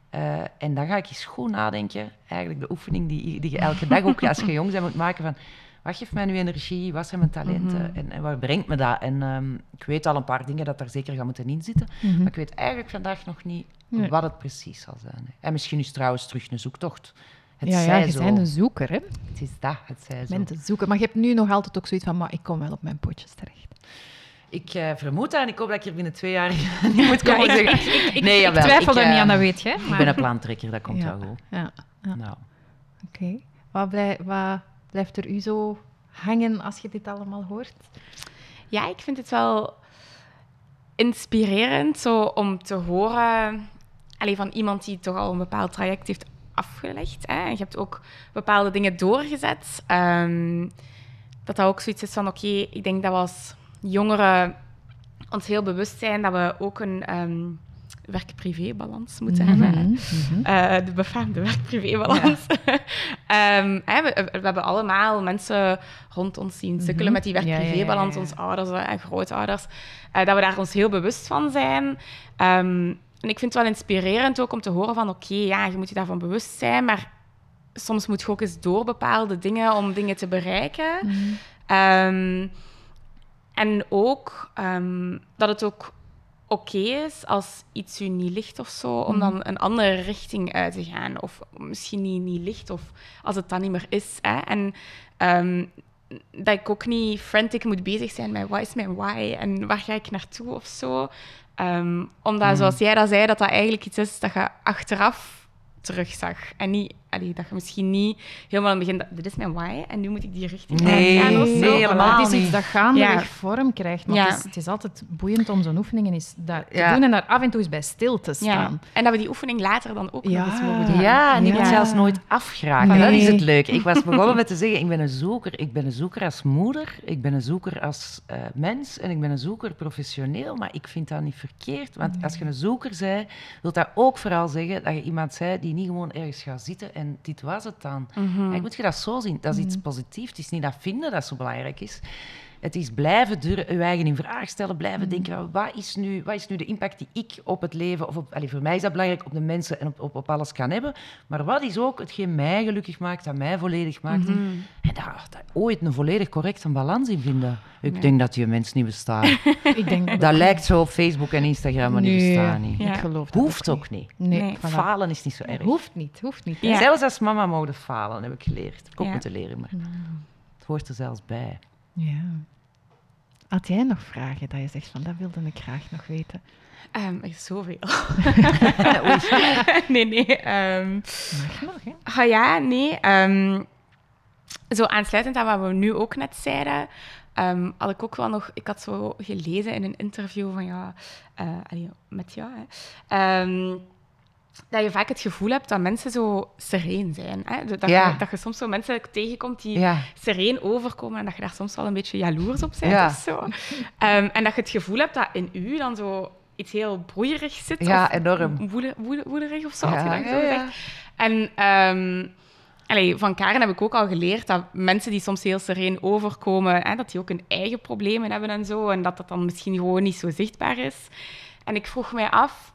Eh, en dan ga ik eens goed nadenken. Eigenlijk de oefening die, die je elke dag ook als je jong bent moet maken van... Wat geeft mij nu energie? Wat zijn mijn talenten? en, en waar brengt me dat? En ehm, ik weet al een paar dingen dat daar zeker gaan moeten inzitten. Maar ik weet eigenlijk vandaag nog niet Nee. wat het precies zal zijn. En misschien is trouwens terug een zoektocht. Het ja, ja, zij je zo. bent een zoeker, hè? Het is dat, het zij Je zo. bent een zoeker. Maar je hebt nu nog altijd ook zoiets van, maar ik kom wel op mijn pootjes terecht. Ik eh, vermoed dat en ik hoop dat ik er binnen twee jaar *laughs* niet moet komen ik, zeggen... *laughs* ik, nee, ik twijfel ik, er niet eh, aan, dat weet je. Ik Maar... ben een plantrekker, dat komt Ja. wel goed. Ja, ja. Nou. oké. Wat, blij- wat blijft er u zo hangen als je dit allemaal hoort? Ja, ik vind het wel inspirerend zo om te horen allee, van iemand die toch al een bepaald traject heeft afgelegd. Hè. En je hebt ook bepaalde dingen doorgezet. Ehm, dat dat ook zoiets is van, oké, ik denk dat we als jongeren ons heel bewust zijn dat we ook een ehm, werk-privé-balans moeten hebben. Mhm. Eh, de befaamde werk-privé-balans. *laughs* Ehm, hè, we, we hebben allemaal mensen rond ons zien sukkelen met die Mhm. Werk-privé-balans, ja, ja. onze ouders en grootouders. eh, dat we daar ons heel bewust van zijn. En ik vind het wel inspirerend ook om te horen van, oké, ja, je moet je daarvan bewust zijn, maar soms moet je ook eens door bepaalde dingen om dingen te bereiken. Mhm. Ehm, en ook ehm, dat het ook oké is als iets u niet ligt of zo, om dan een andere richting uit te gaan. Of misschien niet, niet ligt, of als het dan niet meer is. Hè. En ehm, dat ik ook niet frantic moet bezig zijn met wat is mijn why en waar ga ik naartoe of zo. Ehm, omdat, zoals jij dat zei, dat dat eigenlijk iets is dat je achteraf terugzag. En niet, allee, dat je misschien niet helemaal aan het begin... dat- Dit is mijn why en nu moet ik die richting Nee, uitgaan of zo. nee, helemaal Het is iets dat gaandeweg Ja. vorm krijgt. Maar Ja. het, is, het is altijd boeiend om zo'n oefeningen eens daar te Ja. doen en daar af en toe eens bij stil te Ja. staan. En dat we die oefening later dan ook Ja. nog eens mogen doen. Ja, en die Ja. moet zelfs nooit afgeraken. Nee. Dat is het leuke. Ik was *laughs* begonnen met te zeggen, ik ben een zoeker. Ik ben een zoeker als moeder, ik ben een zoeker als eh, mens en ik ben een zoeker professioneel. Maar ik vind dat niet verkeerd, want als je een zoeker zei, wil dat ook vooral zeggen dat je iemand zei die niet gewoon ergens gaat zitten en dit was het dan. Eigenlijk moet je dat zo zien. Dat is iets positiefs. Het is niet dat vinden dat zo belangrijk is. Het is blijven durven, je eigen in vraag stellen, blijven denken, van, wat is, nu, wat is nu de impact die ik op het leven, of op, voor mij is dat belangrijk, op de mensen en op, op, op alles kan hebben, maar wat is ook hetgeen mij gelukkig maakt, dat mij volledig maakt, en daar, daar ooit een volledig correcte balans in vinden. Ik denk dat die mens niet bestaat. *laughs* Ik denk dat lijkt zo op Facebook en Instagram, maar die Nee, bestaan niet. Ja. Ik geloof dat Hoeft ook niet. Nee. Falen is niet zo erg. Hoeft niet, hoeft niet. Ja. Zelfs als mama mogen falen, heb ik geleerd. Heb ik ook Ja. moeten leren, maar het hoort er zelfs bij. Ja. Had jij nog vragen dat je zegt van dat wilde ik graag nog weten? Is zoveel. *laughs* *laughs* Nee, nee. ehm, Mag nog, hè? Ah ja, nee. ehm, zo aansluitend aan wat we nu ook net zeiden, had ik ook wel nog... Ik had zo gelezen in een interview van ja, eh, allee, met jou, hè, dat je vaak het gevoel hebt dat mensen zo sereen zijn. Hè? Dat, Ja. je, dat je soms zo mensen tegenkomt die Ja. sereen overkomen en dat je daar soms wel een beetje jaloers op bent Ja. of zo. Ehm, en dat je het gevoel hebt dat in u dan zo iets heel broeierig zit. Ja, of enorm. Woede, woede, woederig of zo, als je dat zo zegt. En ehm, allee, van Karen heb ik ook al geleerd dat mensen die soms heel sereen overkomen, hè, dat die ook hun eigen problemen hebben en zo. En dat dat dan misschien gewoon niet zo zichtbaar is. En ik vroeg mij af,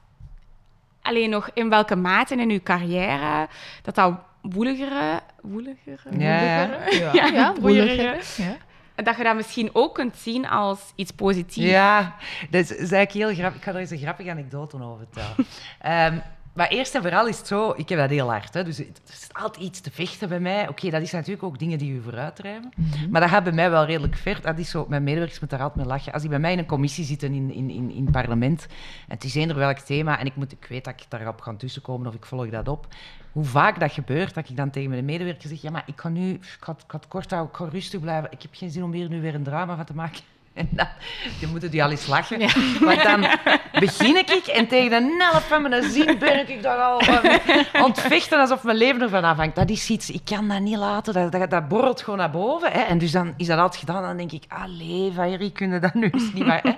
alleen nog in welke mate in uw carrière dat dat woeligere, woeligere, Ja, ja. woeligere, Ja, *laughs* ja, moeilijk, hè? Ja. dat je dat misschien ook kunt zien als iets positiefs. Ja, dat is, is eigenlijk heel grappig. Ik ga er eens een grappige anekdote over vertellen. *laughs* Ehm, maar eerst en vooral is het zo, ik heb dat heel hard. Hè, dus er is altijd iets te vechten bij mij. Oké, dat is natuurlijk ook dingen die u vooruitrijden. Maar dat gaat bij mij wel redelijk ver. Dat is zo, mijn medewerkers moeten daar altijd mee lachen. Als die bij mij in een commissie zitten in, in, in, in het parlement, en het is eender welk thema, en ik, moet, ik weet dat ik daarop ga tussenkomen of ik volg dat op. Hoe vaak dat gebeurt, dat ik dan tegen mijn medewerker zeg, ja, maar ik kan nu, ik het- ik kort houden, ik ga rustig blijven. Ik heb geen zin om hier nu weer een drama van te maken. *laughs* En dan, je moet het je al eens lachen. Want dan begin ik en tegen de helft van mijn zin ben ik daar al aan aan het vechten alsof mijn leven ervan afhangt. Dat is iets, ik kan dat niet laten, dat, dat, dat borrelt gewoon naar boven. Hè. En dus dan is dat altijd gedaan, dan denk ik, allee, Valerie, kun je dat nu eens niet meer... Hè.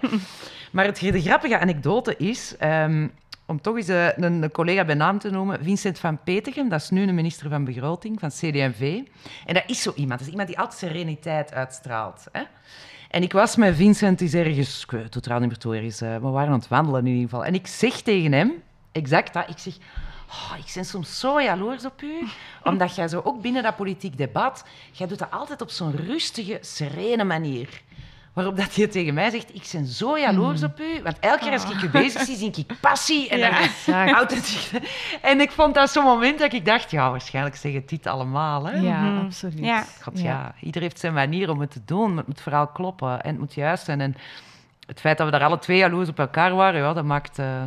Maar het, de grappige anekdote is, ehm, om toch eens eh, een, een collega bij naam te noemen, Vincent van Petegem, dat is nu een minister van Begroting van CD&V. En dat is zo iemand, dat is iemand die altijd sereniteit uitstraalt. Hè. En ik was met Vincent eens ergens, ik weet het niet meer toe, ergens, eh, we waren aan het wandelen in ieder geval. En ik zeg tegen hem, exact dat, ik zeg... Oh, ik ben soms zo jaloers op u, *laughs* omdat jij zo ook binnen dat politiek debat, jij doet dat altijd op zo'n rustige, serene manier. Waarop dat hij tegen mij zegt, ik ben zo jaloers op u, want elke keer als ik u bezig zie, zie ik passie en Ja. authentiek. En ik vond dat zo'n moment dat ik dacht, ja, waarschijnlijk zeggen dit allemaal. Hè? Ja, Mhm. absoluut. Ja. God, ja. ieder heeft zijn manier om het te doen, maar het moet vooral kloppen en het moet juist zijn. En het feit dat we daar alle twee jaloers op elkaar waren, ja, dat, maakt, eh,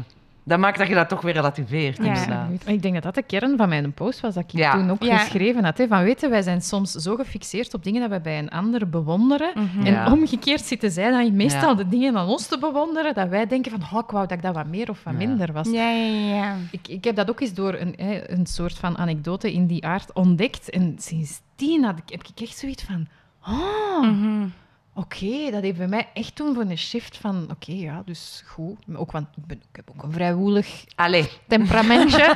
dat maakt dat je dat toch weer relativeert. Ja. Ik denk dat dat de kern van mijn post was, dat ik Ja. toen ook Ja. geschreven had. Hè, van weten, wij zijn soms zo gefixeerd op dingen dat we bij een ander bewonderen. Mhm. En Ja. omgekeerd zitten zij dan meestal Ja. de dingen aan ons te bewonderen, dat wij denken van, oh, ik wou dat ik dat wat meer of wat Ja. minder was. Ja, ja, ja. Ik, ik heb dat ook eens door een, hè, een soort van anekdote in die aard ontdekt. En sindsdien had ik, heb ik echt zoiets van... Oh, Mhm. Oké, dat heeft bij mij echt toen voor een shift van... Oké, ja, dus goed. Ook, want ik, ben, ik heb ook een vrij woelig Allee, temperamentje. *laughs*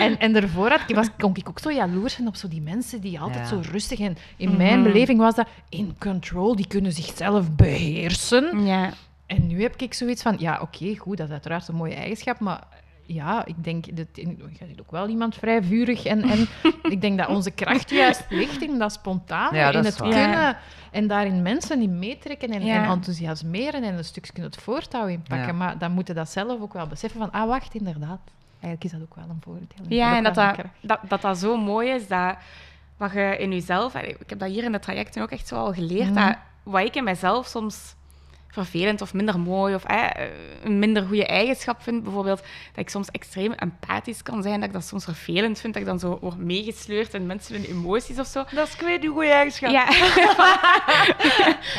en, en daarvoor had, ik- was, kon ik ook zo jaloers zijn op zo die mensen die altijd Ja. zo rustig... En in mijn beleving was dat in control, die kunnen zichzelf beheersen. Ja. En nu heb ik zoiets van, ja, oké, goed, dat is uiteraard een mooie eigenschap, maar ja, ik denk, dat, jij bent ook wel iemand vrij vurig en, en *laughs* ik denk dat onze kracht juist ligt in dat Ja, dat in het waar. kunnen en daarin mensen in meetrekken en, Ja. en enthousiasmeren en een stukje het voortouw inpakken. Ja. Maar dan moeten dat zelf ook wel beseffen van, ah, wacht, inderdaad. Eigenlijk is dat ook wel een voordeel. Ja, en dat wel dat, kracht. dat, dat dat zo mooi is, dat wat je in jezelf... Ik heb dat hier in de trajecten ook echt zo al geleerd, Mhm. dat wat ik in mezelf soms vervelend of minder mooi of eh, een minder goede eigenschap vind, bijvoorbeeld dat ik soms extreem empathisch kan zijn, dat ik dat soms vervelend vind, dat ik dan zo word meegesleurd in mensen hun emoties of zo. dat is ik weet uw goede eigenschap. Ja. *laughs*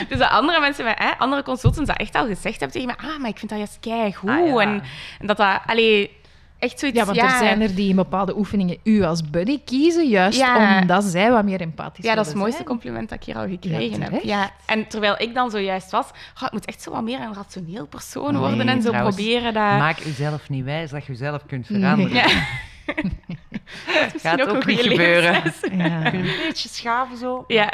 dus dat andere mensen, met, hè, andere consultants, dat echt al gezegd hebben tegen me, ah, maar ik vind dat juist keigoed. Ah, ja. en, en dat dat, allee, echt zoiets... Ja, want er zijn er die in bepaalde oefeningen u als buddy kiezen, juist Ja. omdat zij wat meer empathisch Ja, dat is het mooiste zijn. compliment dat ik hier al gekregen heb. Ja. En terwijl ik dan zojuist was, oh, ik moet echt zo wat meer een rationeel persoon Nee, worden en zo trouwens, proberen dat... Maak uzelf niet wijs dat je jezelf kunt veranderen. *laughs* Gaat ook ook, een niet gebeuren. Ja. Een beetje schaven zo? Ja.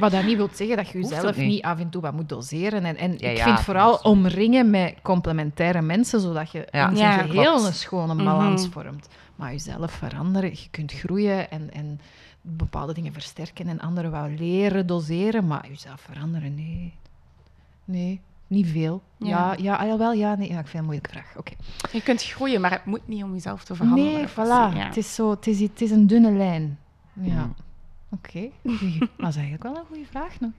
Wat dat niet wil zeggen dat je jezelf niet. niet. af en toe wat moet doseren. En, en Ja, ik ja, vind vooral omringen met complementaire mensen, zodat je Ja. in zijn geheel een schone balans Mhm. vormt. Maar jezelf veranderen, je kunt groeien en, en bepaalde dingen versterken en andere wel leren doseren, maar jezelf veranderen, nee. Nee, niet veel. Ja, Ja. ja, ah, jawel, ja, nee. Ja, ik vind het een moeilijke vraag. Oké. Je kunt groeien, maar het moet niet om jezelf te veranderen. Nee, voilà. ja. Het, is zo, het, is, het is een dunne lijn. Ja. Ja. Oké. Maar *laughs* dat is eigenlijk wel een goede vraag nog.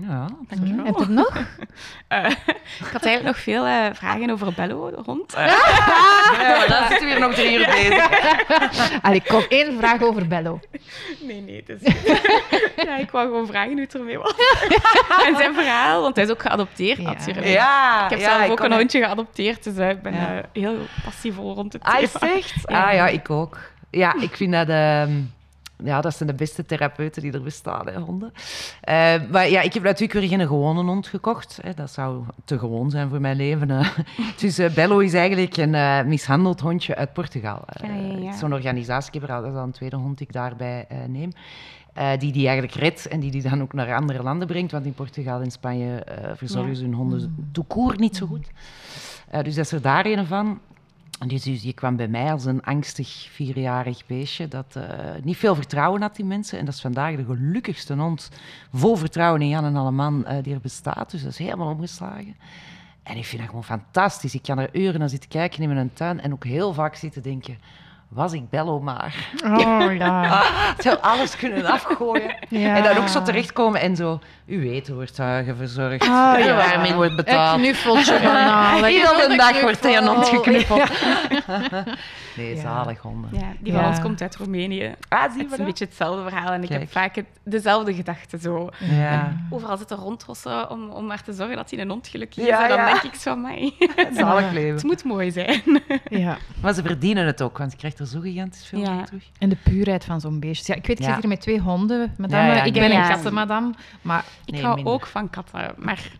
Ja, Dankjewel. Heb je het nog? *laughs* Eh, ik had eigenlijk nog veel eh, vragen over Bello, de hond. Eh, *laughs* ja maar dan zitten we hier nog drie uur bezig. *laughs* Allee, kom, één vraag over Bello. nee, nee, het is ja, Ik wou gewoon vragen hoe het ermee was. en zijn verhaal, want hij is ook geadopteerd Ja. natuurlijk. Ja, Ik heb ja, zelf ook een hondje geadopteerd, dus ik ben Ja. eh, heel passievol rond het Ah, thema. echt? Ja. Ah ja, ik ook. Ja, ik vind dat... ehm, ja, dat zijn de beste therapeuten die er bestaan, hè, honden. Eh, maar ja, ik heb natuurlijk weer geen gewone hond gekocht. Hè. Dat zou te gewoon zijn voor mijn leven. hè. *laughs* Dus eh, Bello is eigenlijk een eh, mishandeld hondje uit Portugal. Ja, ja, ja. het is Zo'n organisatie, ik heb al, dat is al een tweede hond die ik daarbij neem. die die eigenlijk redt en die die dan ook naar andere landen brengt. Want in Portugal en Spanje verzorgen ze hun honden court niet zo goed. Dus dat is er daar een van. Dus, die kwam bij mij als een angstig vierjarig beestje dat eh, niet veel vertrouwen had in mensen. En dat is vandaag de gelukkigste hond, vol vertrouwen in Jan en Alleman, eh die er bestaat. Dus dat is helemaal omgeslagen. En ik vind dat gewoon fantastisch. Ik kan er uren naar zitten kijken in mijn tuin en ook heel vaak zitten denken... Was ik Bello maar. Oh ja. *laughs* Zou alles kunnen afgooien. Ja. En dan ook zo terechtkomen en zo... U weet, hoe wordt uh, verzorgd. Ah, de ja. warming wordt Een betaald. knuffeltje halen. *laughs* Iedere dag wordt hij een hond knuffel. *laughs* geknuffeld. Nee, Ja. zalig honden. Ja, die van Ja. ons komt uit Roemenië. Ah, zie Het is een dat? beetje hetzelfde verhaal en ik heb vaak het, dezelfde gedachten zo. Ja. Overal zitten rondhossen om, om maar te zorgen dat hij een hond gelukkig is. Ja, en dan ja. denk ik zo, mij. *laughs* Zalig Het leven. moet mooi zijn. Ja. *laughs* Maar ze verdienen het ook, want je krijgt er zo gigantisch veel Ja. terug. En de puurheid van zo'n beestje. Ja, ik weet, ik Ja. zit hier met twee honden, madame. Ja, ja, ik ben een kattenmadam. Maar, Ik Nee, hou minder. ook van katten, maar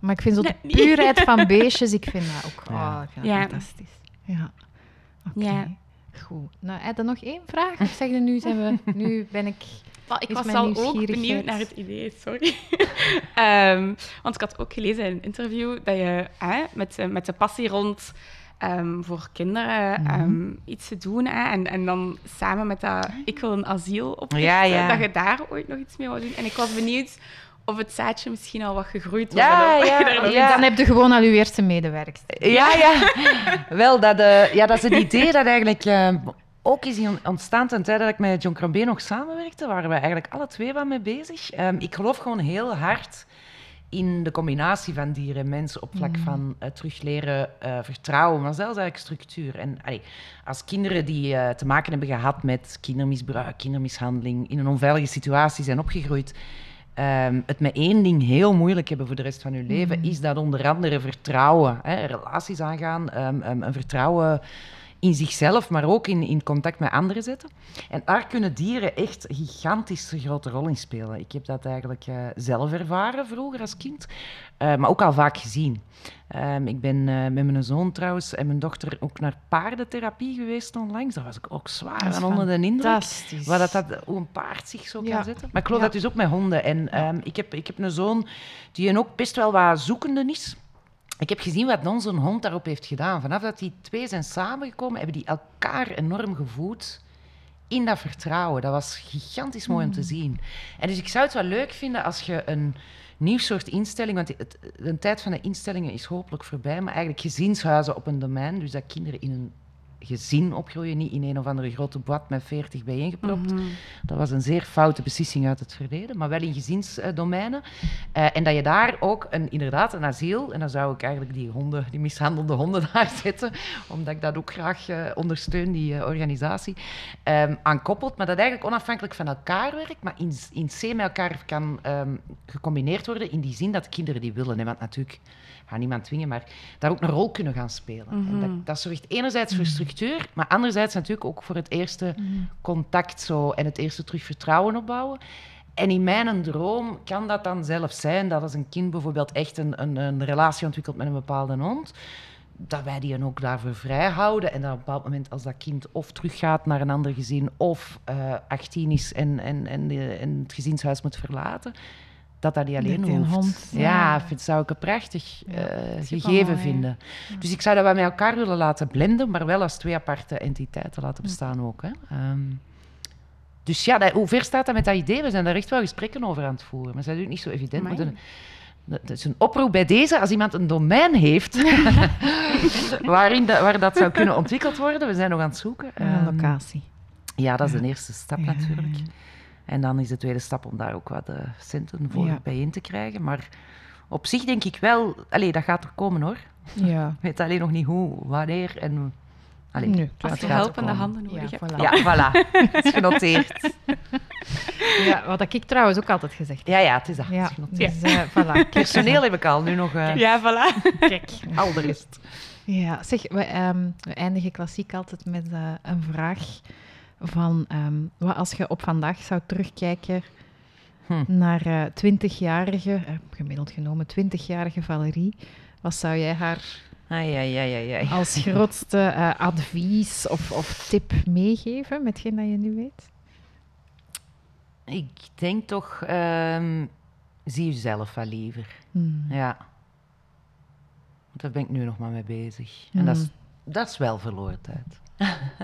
maar ik vind zo de puurheid van beestjes, ik vind dat ook oh, ik vind dat Ja. fantastisch. Ja. Ja. Goed. Nou, heb je nog één vraag? Of zeg je nu, zijn we, *laughs* nu ben ik... Ik was mijn al ook nieuwsgierigheid- benieuwd naar het idee, sorry. *laughs* Ehm, want ik had ook gelezen in een interview dat je hè, met, de- met de passie rond ehm, voor kinderen Mhm. ehm, iets te doen hè, en, en dan samen met dat ik wil een asiel oprichten, Ja, ja. dat je daar ooit nog iets mee wou doen. En ik was benieuwd of het zaadje misschien al wat gegroeid was. Ja, ja, je. Dan heb je gewoon al uw eerste medewerkster. Ja, *laughs* ja. Wel, dat, eh, ja, dat is een idee dat eigenlijk eh, ook is ontstaan ten tijde dat ik met John Crambé nog samenwerkte. Waren we eigenlijk alle twee wel mee bezig. Ehm, ik geloof gewoon heel hard in de combinatie van dier en mens op vlak van eh, terugleren, eh, vertrouwen, maar zelfs eigenlijk structuur. En allee, als kinderen die eh, te maken hebben gehad met kindermisbruik, kindermishandeling, in een onveilige situatie zijn opgegroeid, ehm, het met één ding heel moeilijk hebben voor de rest van hun leven, is dat onder andere vertrouwen, hè, relaties aangaan, ehm, een vertrouwen in zichzelf, maar ook in, in contact met anderen zetten. En daar kunnen dieren echt een gigantisch grote rol in spelen. Ik heb dat eigenlijk eh, zelf ervaren vroeger als kind, eh, maar ook al vaak gezien. Ehm, ik ben eh, met mijn zoon trouwens en mijn dochter ook naar paardentherapie geweest onlangs. Daar was ik ook zwaar Dat is aan onder de indruk. Fantastisch. Waar dat, dat, hoe een paard zich zo kan zetten. Maar ik geloof Ja. dat dus ook met honden. En ehm, ik, heb, ik heb een zoon die ook best wel wat zoekende is. Ik heb gezien wat onze hond daarop heeft gedaan. Vanaf dat die twee zijn samengekomen, hebben die elkaar enorm gevoed in dat vertrouwen. Dat was gigantisch mooi om te zien. En dus ik zou het wel leuk vinden als je een nieuw soort instelling, want het, de tijd van de instellingen is hopelijk voorbij, maar eigenlijk gezinshuizen op een domein, dus dat kinderen in een gezin opgroeien, niet in een of andere grote bad met 40 bijeengepropt. Mhm. Dat was een zeer foute beslissing uit het verleden, maar wel in gezinsdomeinen. Eh, en dat je daar ook een, inderdaad een asiel, en dan zou ik eigenlijk die honden, die mishandelde honden *laughs* daar zetten, omdat ik dat ook graag eh, ondersteun, die eh, organisatie, ehm, aan koppelt, maar dat eigenlijk onafhankelijk van elkaar werkt, maar in, in C met elkaar kan ehm, gecombineerd worden in die zin dat kinderen die willen. Hè, want natuurlijk, ik ga niemand dwingen, maar daar ook een rol kunnen gaan spelen. En dat, dat zorgt enerzijds voor structuur, maar anderzijds natuurlijk ook voor het eerste contact zo, en het eerste terug vertrouwen opbouwen. En in mijn droom kan dat dan zelf zijn dat als een kind bijvoorbeeld echt een, een, een relatie ontwikkelt met een bepaalde hond, dat wij die dan ook daarvoor vrij houden. En dat op een bepaald moment, als dat kind of teruggaat naar een ander gezin, of eh 18 is en, en, en, de- en het gezinshuis moet verlaten, dat dat niet alleen Dat hoeft. hond, ja, ja. vind, zou ik een prachtig Ja, eh, gegeven mooi, vinden. Dus ik zou dat wel met elkaar willen laten blenden, maar wel als twee aparte entiteiten laten bestaan ook. Hè. Ehm, dus ja, dat, hoe ver staat dat met dat idee? We zijn daar echt wel gesprekken over aan het voeren. Maar dat is natuurlijk niet zo evident. Maar een- dat is een oproep bij deze, als iemand een domein heeft *laughs* waarin waar dat zou kunnen ontwikkeld worden. We zijn nog aan het zoeken. Een Ehm, locatie. ja, dat is de eerste stap natuurlijk. En dan is de tweede stap om daar ook wat uh, centen voor Ja. bijeen te krijgen. Maar op zich denk ik wel... Allee, dat gaat er komen hoor. Ja. *laughs* Ik weet alleen nog niet hoe, wanneer en... Allee, Nee, het Als je helpende handen nodig Ja, hebt. voilà. Ja, voilà. *laughs* Het is genoteerd. ja, wat ik trouwens ook altijd gezegd heb. Ja, ja, het is dat. Ja, Het is genoteerd. dus, eh, voilà. *laughs* Personeel heb ik al, nu nog eh Ja, voilà. Kijk. al de rest. Ja, zeg, we, ehm, we eindigen klassiek altijd met eh, een vraag van ehm, wat als je op vandaag zou terugkijken Hm. naar eh 20-jarige, eh, gemiddeld genomen 20-jarige Valerie, wat zou jij haar Ai, ai, ai, ai, ai. als *laughs* grootste eh, advies of, of tip meegeven met hetgeen dat je nu weet? Ik denk toch, ehm, zie jezelf wel liever. Hmm. Ja. Want daar ben ik nu nog maar mee bezig. En dat, is, Hmm. dat is wel verloren tijd.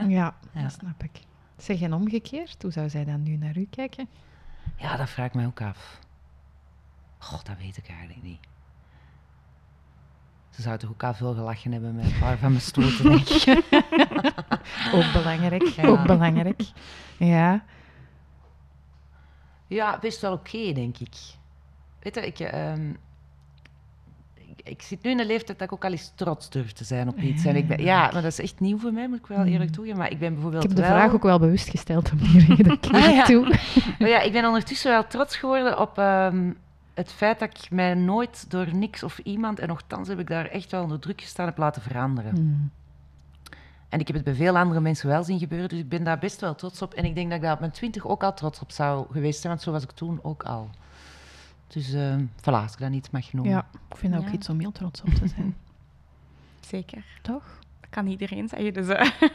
Ja, *laughs* Ja. dat snap ik. Zeg, en omgekeerd, hoe zou zij dan nu naar u kijken? Ja, dat vraag ik mij ook af. Goh, dat weet ik eigenlijk niet. Ze zou toch ook al veel gelachen hebben met een paar van mijn stoten, denk ik. *laughs* Ook belangrijk, Ja. ook belangrijk. Ja. Ja, best wel oké, denk ik. Weet je, ik, ehm, ik, ik zit nu in een leeftijd dat ik ook al eens trots durf te zijn op iets. En ik ben, ja, maar dat is echt nieuw voor mij, moet ik wel eerlijk toegeven. Maar ik ben Ik bijvoorbeeld heb de wel... vraag ook wel bewust gesteld om. Dat geef *laughs* Ah, ik ja. toe. *laughs* Maar ja, ik ben ondertussen wel trots geworden op ehm, het feit dat ik mij nooit door niks of iemand, en nogthans heb ik daar echt wel onder druk gestaan, heb laten veranderen. Hmm. En ik heb het bij veel andere mensen wel zien gebeuren, dus ik ben daar best wel trots op. En ik denk dat ik daar op mijn twintig ook al trots op zou geweest zijn, want zo was ik toen ook al. Dus ehm voilà, als ik dat niet mag noemen. Ja, ik vind dat ook Ja. iets om heel trots op te zijn. *laughs* Zeker. Toch? Dat kan iedereen zeggen. Dus,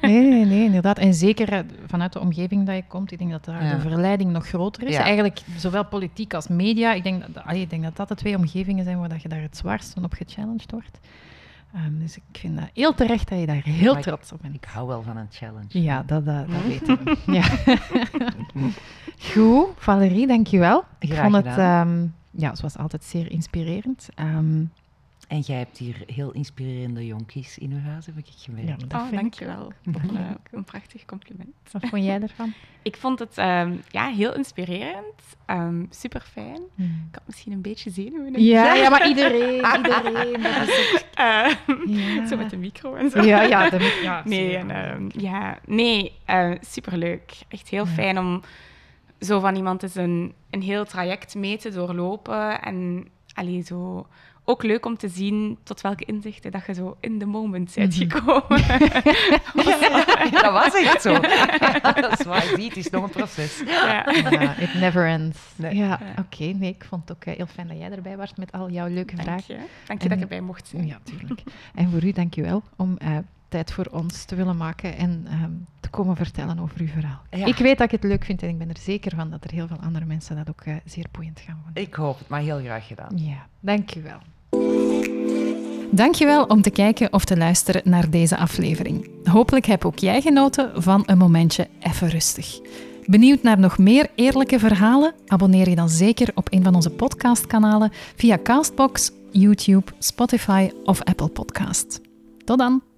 Nee, nee, nee, inderdaad. En zeker eh, vanuit de omgeving dat je komt, ik denk dat daar Ja. de verleiding nog groter is. Ja. Eigenlijk zowel politiek als media. Ik denk, dat, allee, ik denk dat dat de twee omgevingen zijn waar dat je daar het zwaarst van op gechallenged wordt. Ehm, dus ik vind dat heel terecht dat je daar heel Maar trots op bent. Ik hou wel van een challenge. Ja, dat, dat, dat weten we. Ja. *laughs* Goed, Valerie, dankjewel. Ik Graag vond het. Ja, zoals altijd, zeer inspirerend. Ehm, En jij hebt hier heel inspirerende jonkies in uw huis, heb ik gemerkt. ja, dat oh, vind ik dankjewel. *laughs* Eh, een prachtig compliment. Wat vond jij ervan? Ik vond het ehm, ja, heel inspirerend. Ehm super fijn. Hmm. Ik had misschien een beetje zenuwen. Ja, ja, maar *laughs* iedereen, iedereen. Dat is ook, ja. Zo met de micro en zo. Ja, ja, de, ja Nee, en, ehm, ja, nee eh, superleuk. Echt heel Ja. fijn om zo van iemand eens een, een heel traject mee te doorlopen. En allee, zo, ook leuk om te zien tot welke inzichten dat je zo in de moment bent Mhm. gekomen. *laughs* dat was echt zo. *laughs* dat is waar je ziet, het is nog een proces. ja. Ja, it never ends. Nee. Ja, Ja. oké. Nee, ik vond het ook eh, heel fijn dat jij erbij was met al jouw leuke Dank vragen. je. Dank je En- dat ik erbij mocht zijn. Ja, tuurlijk. En voor u, dank je wel om eh, tijd voor ons te willen maken en ehm, te komen vertellen over uw verhaal. Ja. Ik weet dat ik het leuk vind en ik ben er zeker van dat er heel veel andere mensen dat ook eh, zeer boeiend gaan vinden. Ik hoop het, maar heel graag gedaan. Ja, dank je wel. Dankjewel om te kijken of te luisteren naar deze aflevering. Hopelijk heb ook jij genoten van een momentje even rustig. Benieuwd naar nog meer eerlijke verhalen? Abonneer je dan zeker op een van onze podcastkanalen via Castbox, YouTube, Spotify of Apple Podcast. Tot dan!